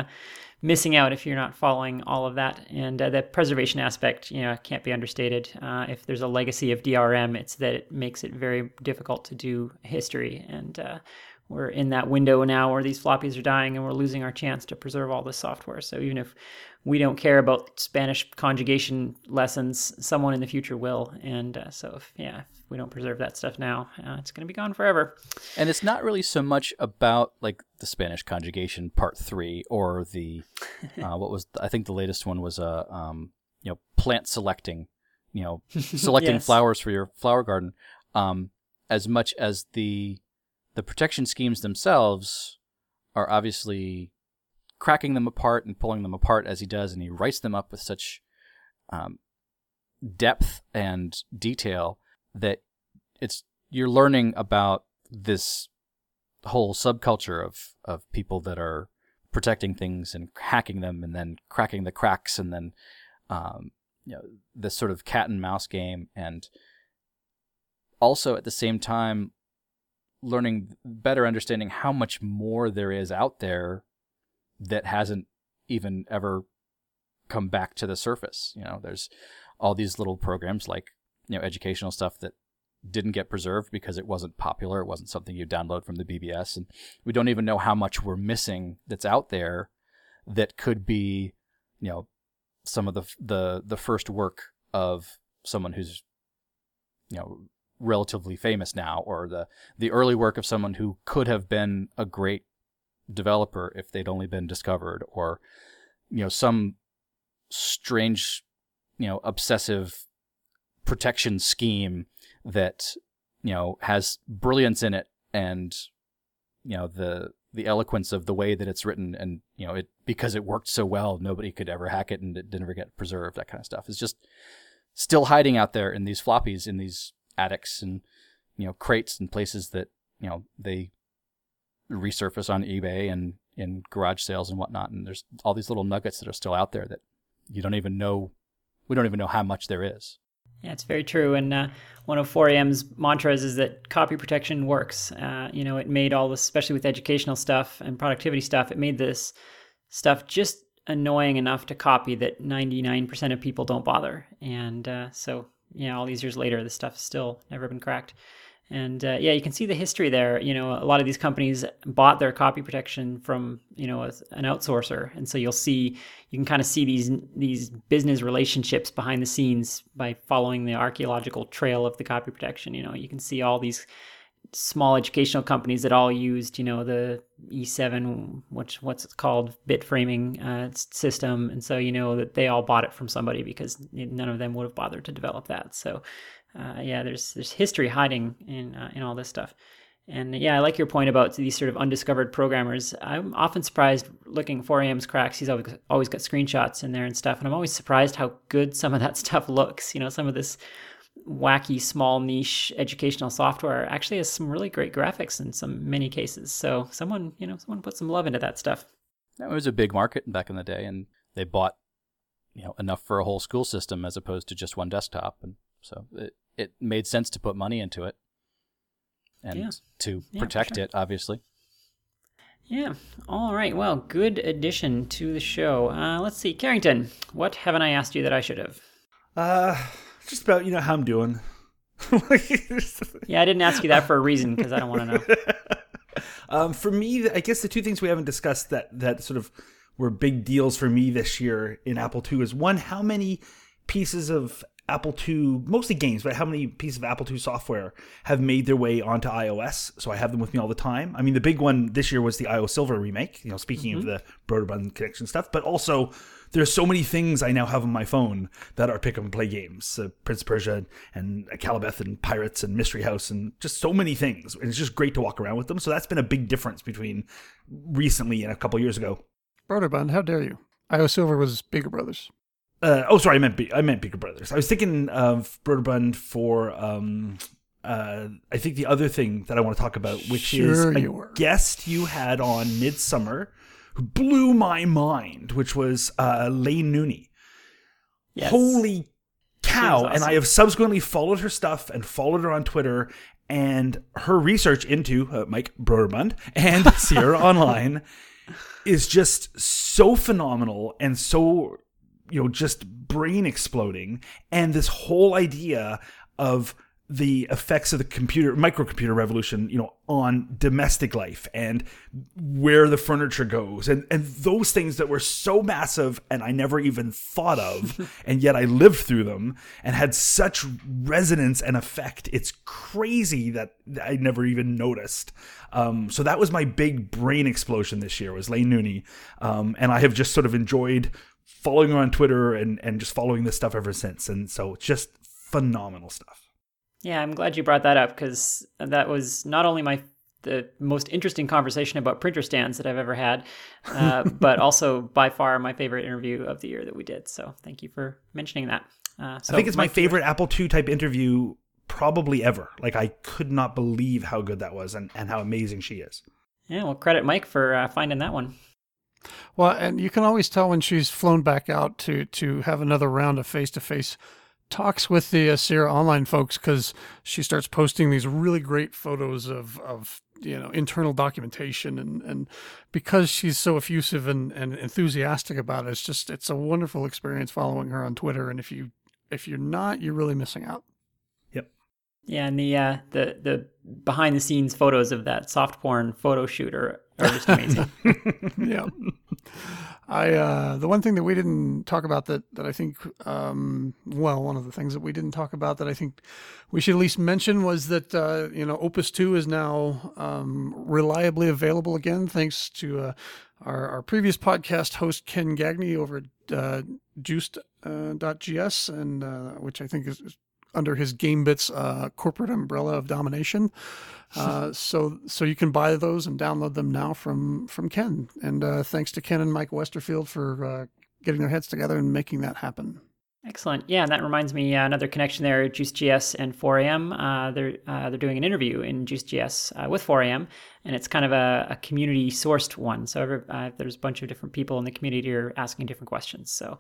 missing out if you're not following all of that. And the preservation aspect, you know, can't be understated. if there's a legacy of DRM, it's that it makes it very difficult to do history. And we're in that window now where these floppies are dying and we're losing our chance to preserve all this software. So even if we don't care about Spanish conjugation lessons, someone in the future will. And uh, so, if, yeah, if we don't preserve that stuff now, uh, it's going to be gone forever. And it's not really so much about like the Spanish conjugation part three or the uh, what was I think the latest one was a uh, um, you know plant selecting, you know selecting yes. flowers for your flower garden, um, as much as the the protection schemes themselves are obviously cracking them apart and pulling them apart as he does, and he writes them up with such um, depth and detail that it's you're learning about this whole subculture of of people that are protecting things and hacking them and then cracking the cracks and then um, you know this sort of cat and mouse game and also at the same time learning better understanding how much more there is out there that hasn't even ever come back to the surface. You know, there's all these little programs like, you know, educational stuff that didn't get preserved because it wasn't popular. It wasn't something you download from the BBS. And we don't even know how much we're missing that's out there that could be, you know, some of the, the, the first work of someone who's, you know, relatively famous now or the, the early work of someone who could have been a great developer if they'd only been discovered or you know some strange you know obsessive protection scheme that you know has brilliance in it and you know the the eloquence of the way that it's written and you know it because it worked so well nobody could ever hack it and it didn't ever get preserved that kind of stuff. Is just still hiding out there in these floppies in these attics and you know crates and places that you know they resurface on eBay and in garage sales and whatnot. And there's all these little nuggets that are still out there that you don't even know. We don't even know how much there is. Yeah, it's very true. And uh, one of 4AM's mantras is that copy protection works. Uh, you know, it made all this, especially with educational stuff and productivity stuff, it made this stuff just annoying enough to copy that 99% of people don't bother. And uh, so, yeah, all these years later, this stuff's still never been cracked. And uh, yeah, you can see the history there. You know, a lot of these companies bought their copy protection from you know an outsourcer, and so you'll see you can kind of see these these business relationships behind the scenes by following the archaeological trail of the copy protection. You know, you can see all these small educational companies that all used you know the E7, which what's it called bit framing uh, system, and so you know that they all bought it from somebody because none of them would have bothered to develop that. So uh, yeah, there's there's history hiding in uh, in all this stuff. And yeah, I like your point about these sort of undiscovered programmers. I'm often surprised looking 4AM's cracks. He's always always got screenshots in there and stuff, and I'm always surprised how good some of that stuff looks. You know, some of this wacky small niche educational software actually has some really great graphics in some many cases. So someone, you know, someone put some love into that stuff. It was a big market back in the day, and they bought you know enough for a whole school system as opposed to just one desktop, and so it, it made sense to put money into it and yeah. to yeah, protect sure. it, obviously. Yeah. All right. Well, good addition to the show. Uh, let's see, Carrington. What haven't I asked you that I should have? Uh, just about you know how I'm doing. yeah, I didn't ask you that for a reason because I don't want to know. um, for me, I guess the two things we haven't discussed that that sort of were big deals for me this year in Apple II is one, how many pieces of Apple II, mostly games, but how many pieces of Apple II software have made their way onto iOS? So I have them with me all the time. I mean, the big one this year was the iOS Silver remake. You know, speaking mm-hmm. of the Broderbund connection stuff, but also there's so many things I now have on my phone that are pick up and play games. Uh, Prince of Persia and Akalabeth and Pirates and Mystery House and just so many things. And it's just great to walk around with them. So that's been a big difference between recently and a couple years ago. Broderbund, how dare you? iOS Silver was Beagle Brothers. Uh, oh, sorry, I meant Be- I meant Beagle Brothers. I was thinking of Broderbund for um, uh, I think the other thing that I want to talk about, which sure is a guest you had on Midsummer, who blew my mind, which was uh, Laine Nooney. Yes. Holy cow! Awesome. And I have subsequently followed her stuff and followed her on Twitter, and her research into uh, Mike Broderbund and Sierra Online is just so phenomenal and so you know just brain exploding and this whole idea of the effects of the computer microcomputer revolution you know on domestic life and where the furniture goes and and those things that were so massive and I never even thought of and yet I lived through them and had such resonance and effect. It's crazy that I never even noticed. Um, so that was my big brain explosion this year was Laine Nooney. Um, and I have just sort of enjoyed following her on Twitter and and just following this stuff ever since and so it's just phenomenal stuff yeah, I'm glad you brought that up because that was not only my the most interesting conversation about printer stands that I've ever had, uh, but also by far my favorite interview of the year that we did. So thank you for mentioning that. Uh, so I think it's my favorite Apple II type interview probably ever. Like I could not believe how good that was and, and how amazing she is. Yeah, well, credit Mike for uh, finding that one. Well, and you can always tell when she's flown back out to to have another round of face to face talks with the uh, Sierra Online folks because she starts posting these really great photos of, of you know internal documentation and, and because she's so effusive and, and enthusiastic about it, it's just it's a wonderful experience following her on Twitter. And if you if you're not, you're really missing out. Yep. Yeah, and the uh, the the behind the scenes photos of that soft porn photo shoot are, are just amazing. yeah. I uh, the one thing that we didn't talk about that that I think um, well one of the things that we didn't talk about that I think we should at least mention was that uh, you know Opus two is now um, reliably available again thanks to uh, our, our previous podcast host Ken Gagne over at uh, Juiced.gs uh, and uh, which I think is under his GameBits uh, corporate umbrella of domination. Uh, so so you can buy those and download them now from from Ken. And uh, thanks to Ken and Mike Westerfield for uh, getting their heads together and making that happen. Excellent. Yeah, and that reminds me uh, another connection there. Juiced.gs and 4AM. Uh, they're they're doing an interview in Juice Juiced.gs with 4AM, and it's kind of a, a community sourced one. So every, there's a bunch of different people in the community who are asking different questions. So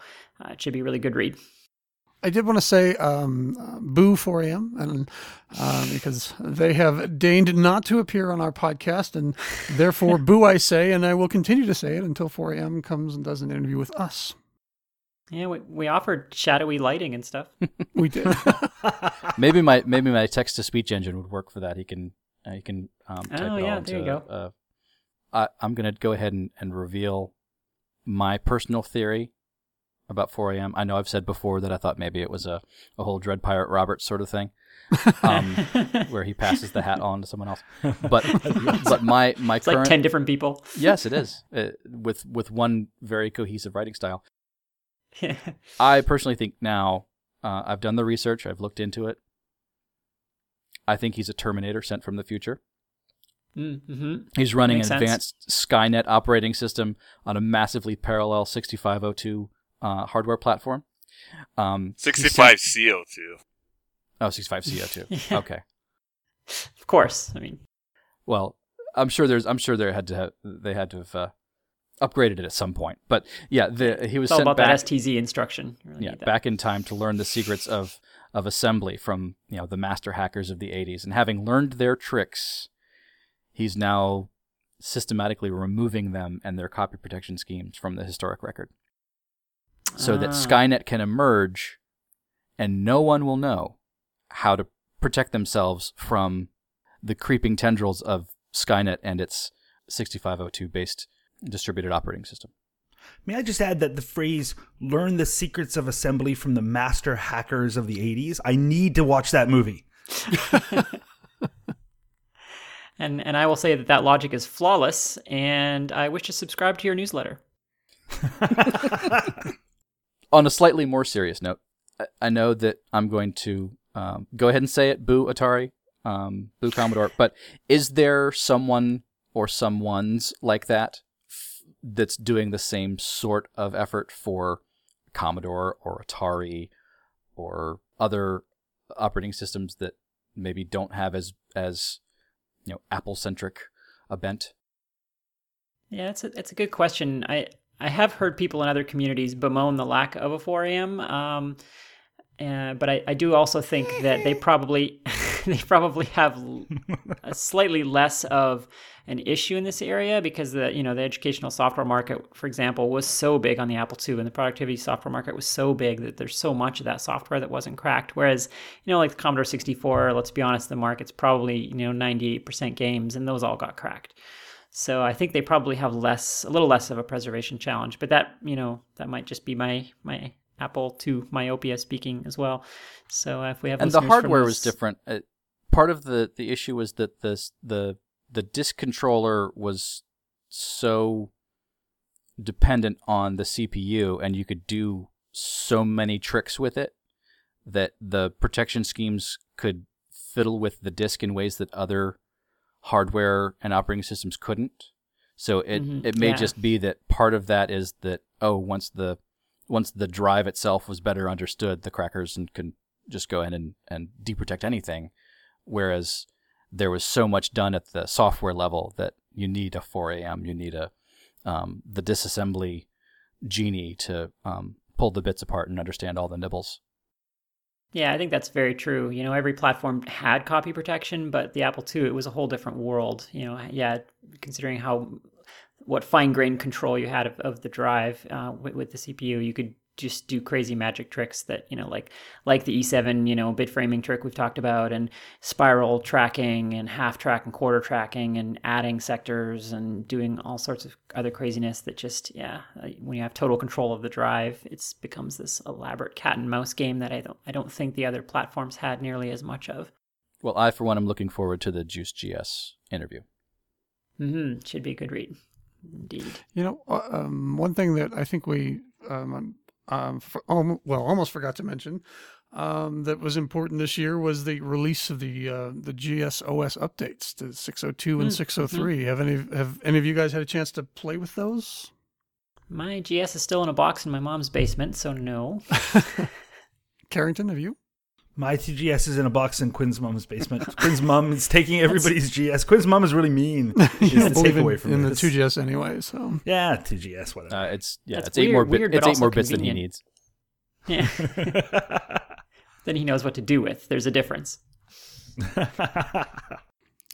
it should be a really good read. I did want to say um, uh, boo 4am and uh, because they have deigned not to appear on our podcast and therefore boo I say and I will continue to say it until 4am comes and does an interview with us. Yeah, we, we offered shadowy lighting and stuff. we did. maybe my maybe my text to speech engine would work for that. He can uh, he can um, type oh, it yeah, all there you go. Uh, I, I'm going to go ahead and, and reveal my personal theory about 4 a.m. I know I've said before that I thought maybe it was a, a whole Dread Pirate Roberts sort of thing, um, where he passes the hat on to someone else. But but my my it's current, like ten different people. yes, it is uh, with with one very cohesive writing style. I personally think now uh, I've done the research. I've looked into it. I think he's a Terminator sent from the future. Mm-hmm. He's running Makes an sense. advanced Skynet operating system on a massively parallel 6502 uh, hardware platform. Um, 65 CO2. Oh, 65 CO2. Okay. Of course. I mean, well, I'm sure there's. I'm sure they had to. Have, they had to have uh, upgraded it at some point. But yeah, the, he was it's all about back. that STZ instruction. Really yeah, back in time to learn the secrets of of assembly from you know the master hackers of the 80s, and having learned their tricks, he's now systematically removing them and their copy protection schemes from the historic record so that Ah. Skynet can emerge and no one will know how to protect themselves from the creeping tendrils of Skynet and its 6502 based distributed operating system. May I just add that the phrase learn the secrets of assembly from the master hackers of the 80s? I need to watch that movie. And and I will say that that logic is flawless, and I wish to subscribe to your newsletter. On a slightly more serious note, I- know that I'm going to um, go ahead and say it, boo Atari, um, boo Commodore, but is there someone or someones like that f- that's doing the same sort of effort for Commodore or Atari or other operating systems that maybe don't have as as you know Apple centric a bent? Yeah, it's a it's a good question. I I have heard people in other communities bemoan the lack of a 4 a.m. Um, uh, but I, I do also think that they probably they probably have slightly less of an issue in this area because the you know the educational software market, for example, was so big on the Apple II, and the productivity software market was so big that there's so much of that software that wasn't cracked. Whereas you know like the Commodore 64, let's be honest, the market's probably you know 98% games, and those all got cracked. So I think they probably have less, a little less of a preservation challenge. But that, you know, that might just be my my Apple to myopia speaking as well. So if we have and the hardware was different. Uh, part of the the issue was that the the the disk controller was so dependent on the CPU, and you could do so many tricks with it that the protection schemes could fiddle with the disk in ways that other hardware and operating systems couldn't. So it Mhm, it may yeah. just be that part of that is that oh once the once the drive itself was better understood, the crackers and can just go in and, and deprotect anything. Whereas there was so much done at the software level that you need a 4 a.m. You need a um, the disassembly genie to um, pull the bits apart and understand all the nibbles. Yeah, I think that's very true. You know, every platform had copy protection, but the Apple II, it was a whole different world. You know, yeah, considering how what fine grained control you had of, of the drive uh, with, with the CPU, you could just do crazy magic tricks that you know, like like the E7, you know, bit framing trick we've talked about, and spiral tracking, and half track and quarter tracking, and adding sectors, and doing all sorts of other craziness that just yeah, uh, when you have total control of the drive, it becomes this elaborate cat and mouse game that I don't I don't think the other platforms had nearly as much of. Well, I for one am looking forward to the Juiced.GS interview. Mm-hmm. Should be a good read, indeed. You know, uh, um, one thing that I think we, um, um, for, um, well, almost forgot to mention, um, that was important this year was the release of the uh, the GSOS updates to 602 and Mm, 603. Have any have any of you guys had a chance to play with those? My GS is still in a box in my mom's basement, so no. Carrington, have you? My TGS is in a box in Quinn's mom's basement. Quinn's mom is taking everybody's GS. Quinn's mom is really mean. You She's don't believe in, takeaway from in the 2GS anyway, so Yeah, TGS, whatever. Uh, it's yeah, That's it's eight more weird- bit, weird, it's eight also more bits than he needs. Yeah. then he knows what to do with. There's a difference.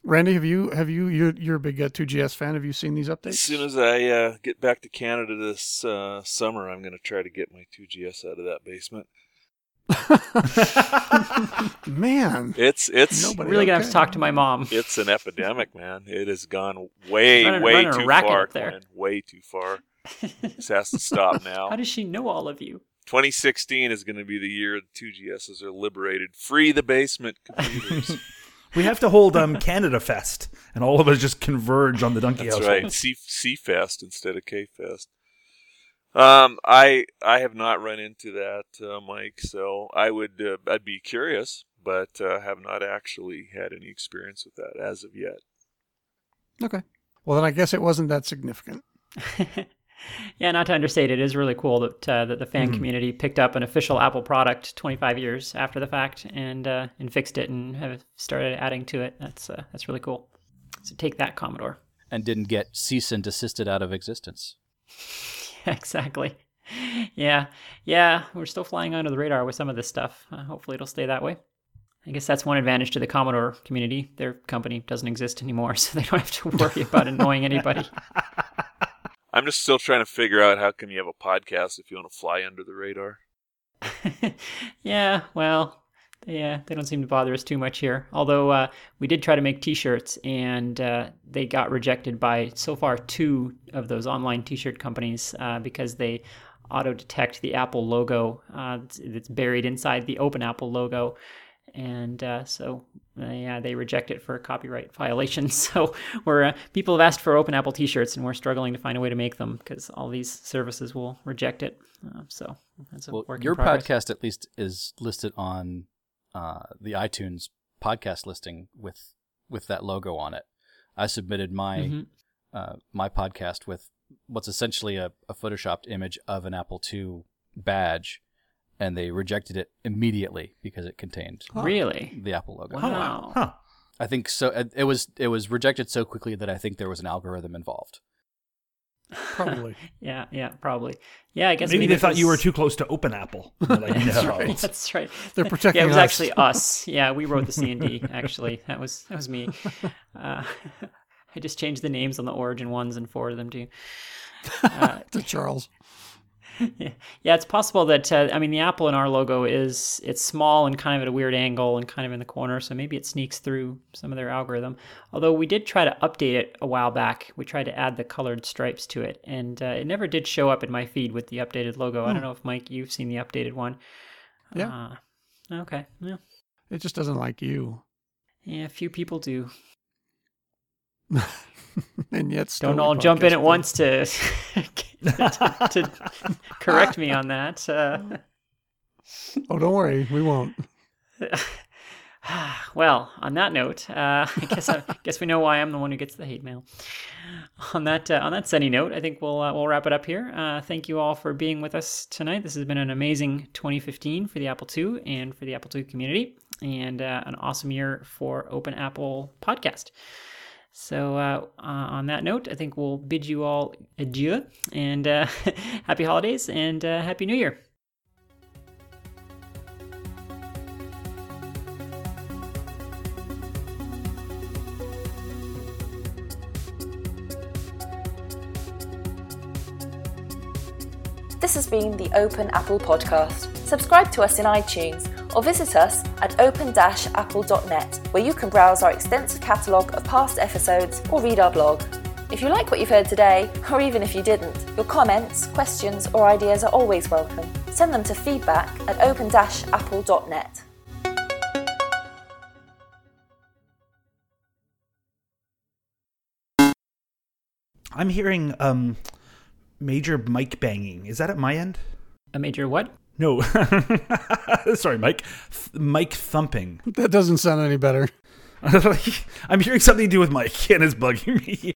Randy, have you have you you're, you're a big uh, 2GS fan? Have you seen these updates? As soon as I uh, get back to Canada this uh, summer, I'm going to try to get my 2GS out of that basement. Man, It's it's Nobody- I'm really gonna have to talk to my mom. it's an epidemic, man. It has gone way Running- way running too far. there. Quinn. Way too far. This has to stop now. How does she know all of you? 2016 is going to be the year the 2GSs are liberated. Free the basement computers. we have to hold um, Canada Fest, and all of us just converge on the Dunki That's House. right. C C Fest instead of K Fest. Um, I I have not run into that, uh, Mike. So I would uh, I'd be curious, but uh, have not actually had any experience with that as of yet. okay. Well, then I guess it wasn't that significant. yeah, not to understate, it is really cool that uh, that the fan Mhm. community picked up an official Apple product 25 years after the fact and uh, and fixed it and have started adding to it. That's uh, that's really cool. So take that, Commodore. and didn't get cease and desisted out of existence. exactly. Yeah, yeah, we're still flying under the radar with some of this stuff. Uh, hopefully, it'll stay that way. I guess that's one advantage to the Commodore community. Their company doesn't exist anymore, so they don't have to worry about annoying anybody. I'm just still trying to figure out how can you have a podcast if you want to fly under the radar. yeah, well, Yeah, they don't seem to bother us too much here. Although uh, we did try to make T-shirts, and uh, they got rejected by so far two of those online T-shirt companies uh, because they auto detect the Apple logo uh, that's buried inside the Open Apple logo, and uh, so yeah, they reject it for copyright violations. So we're uh, people have asked for Open Apple T-shirts, and we're struggling to find a way to make them because all these services will reject it. Uh, so that's a Well, work your podcast at least is listed on uh, the iTunes podcast listing with with that logo on it. I submitted my Mhm. uh, my podcast with what's essentially a, a photoshopped image of an Apple II badge, and they rejected it immediately because it contained Really? the Apple logo. Wow. Huh. I think so. It it was it was rejected so quickly that I think there was an algorithm involved. Probably. Yeah, yeah, probably. Yeah, I guess Maybe they it thought you were too close to Open Apple. Like, That's no. right. That's right. They're protecting Yeah, it was us. actually us. Yeah, we wrote the C and D. Actually, that was that was me. Uh, I just changed the names on the origin ones and forwarded them to you. Uh, to Charles. Yeah, yeah, it's possible that uh, I mean the apple in our logo is it's small and kind of at a weird angle and kind of in the corner, so maybe it sneaks through some of their algorithm. Although we did try to update it a while back, we tried to add the colored stripes to it, and uh, it never did show up in my feed with the updated logo. I don't know if Mike you've seen the updated one. Yeah. Uh, okay. Yeah. It just doesn't like you. Yeah. A few people do. and yet, still Don't all jump in at once to to, to correct me on that. Uh, Oh, don't worry, we won't. well, on that note, uh, I guess I guess we know why I'm the one who gets the hate mail. On that uh, on that sunny note, I think we'll uh, we'll wrap it up here. Uh, thank you all for being with us tonight. This has been an amazing 2015 for the Apple II and for the Apple II community, and uh, an awesome year for Open Apple Podcast. So, uh, on that note, I think we'll bid you all adieu and uh, happy holidays and uh, happy New Year. This has been the Open Apple Podcast. Subscribe to us in iTunes or visit us at open-apple.net where you can browse our extensive catalogue of past episodes or read our blog. If you like what you've heard today, or even if you didn't, your comments, questions or ideas are always welcome. Send them to feedback at open-apple.net. I'm hearing um, major mic banging. Is that at my end? A major what? No. Sorry, Mike. Th- mic thumping. That doesn't sound any better. I'm hearing something to do with Mike, and it's bugging me.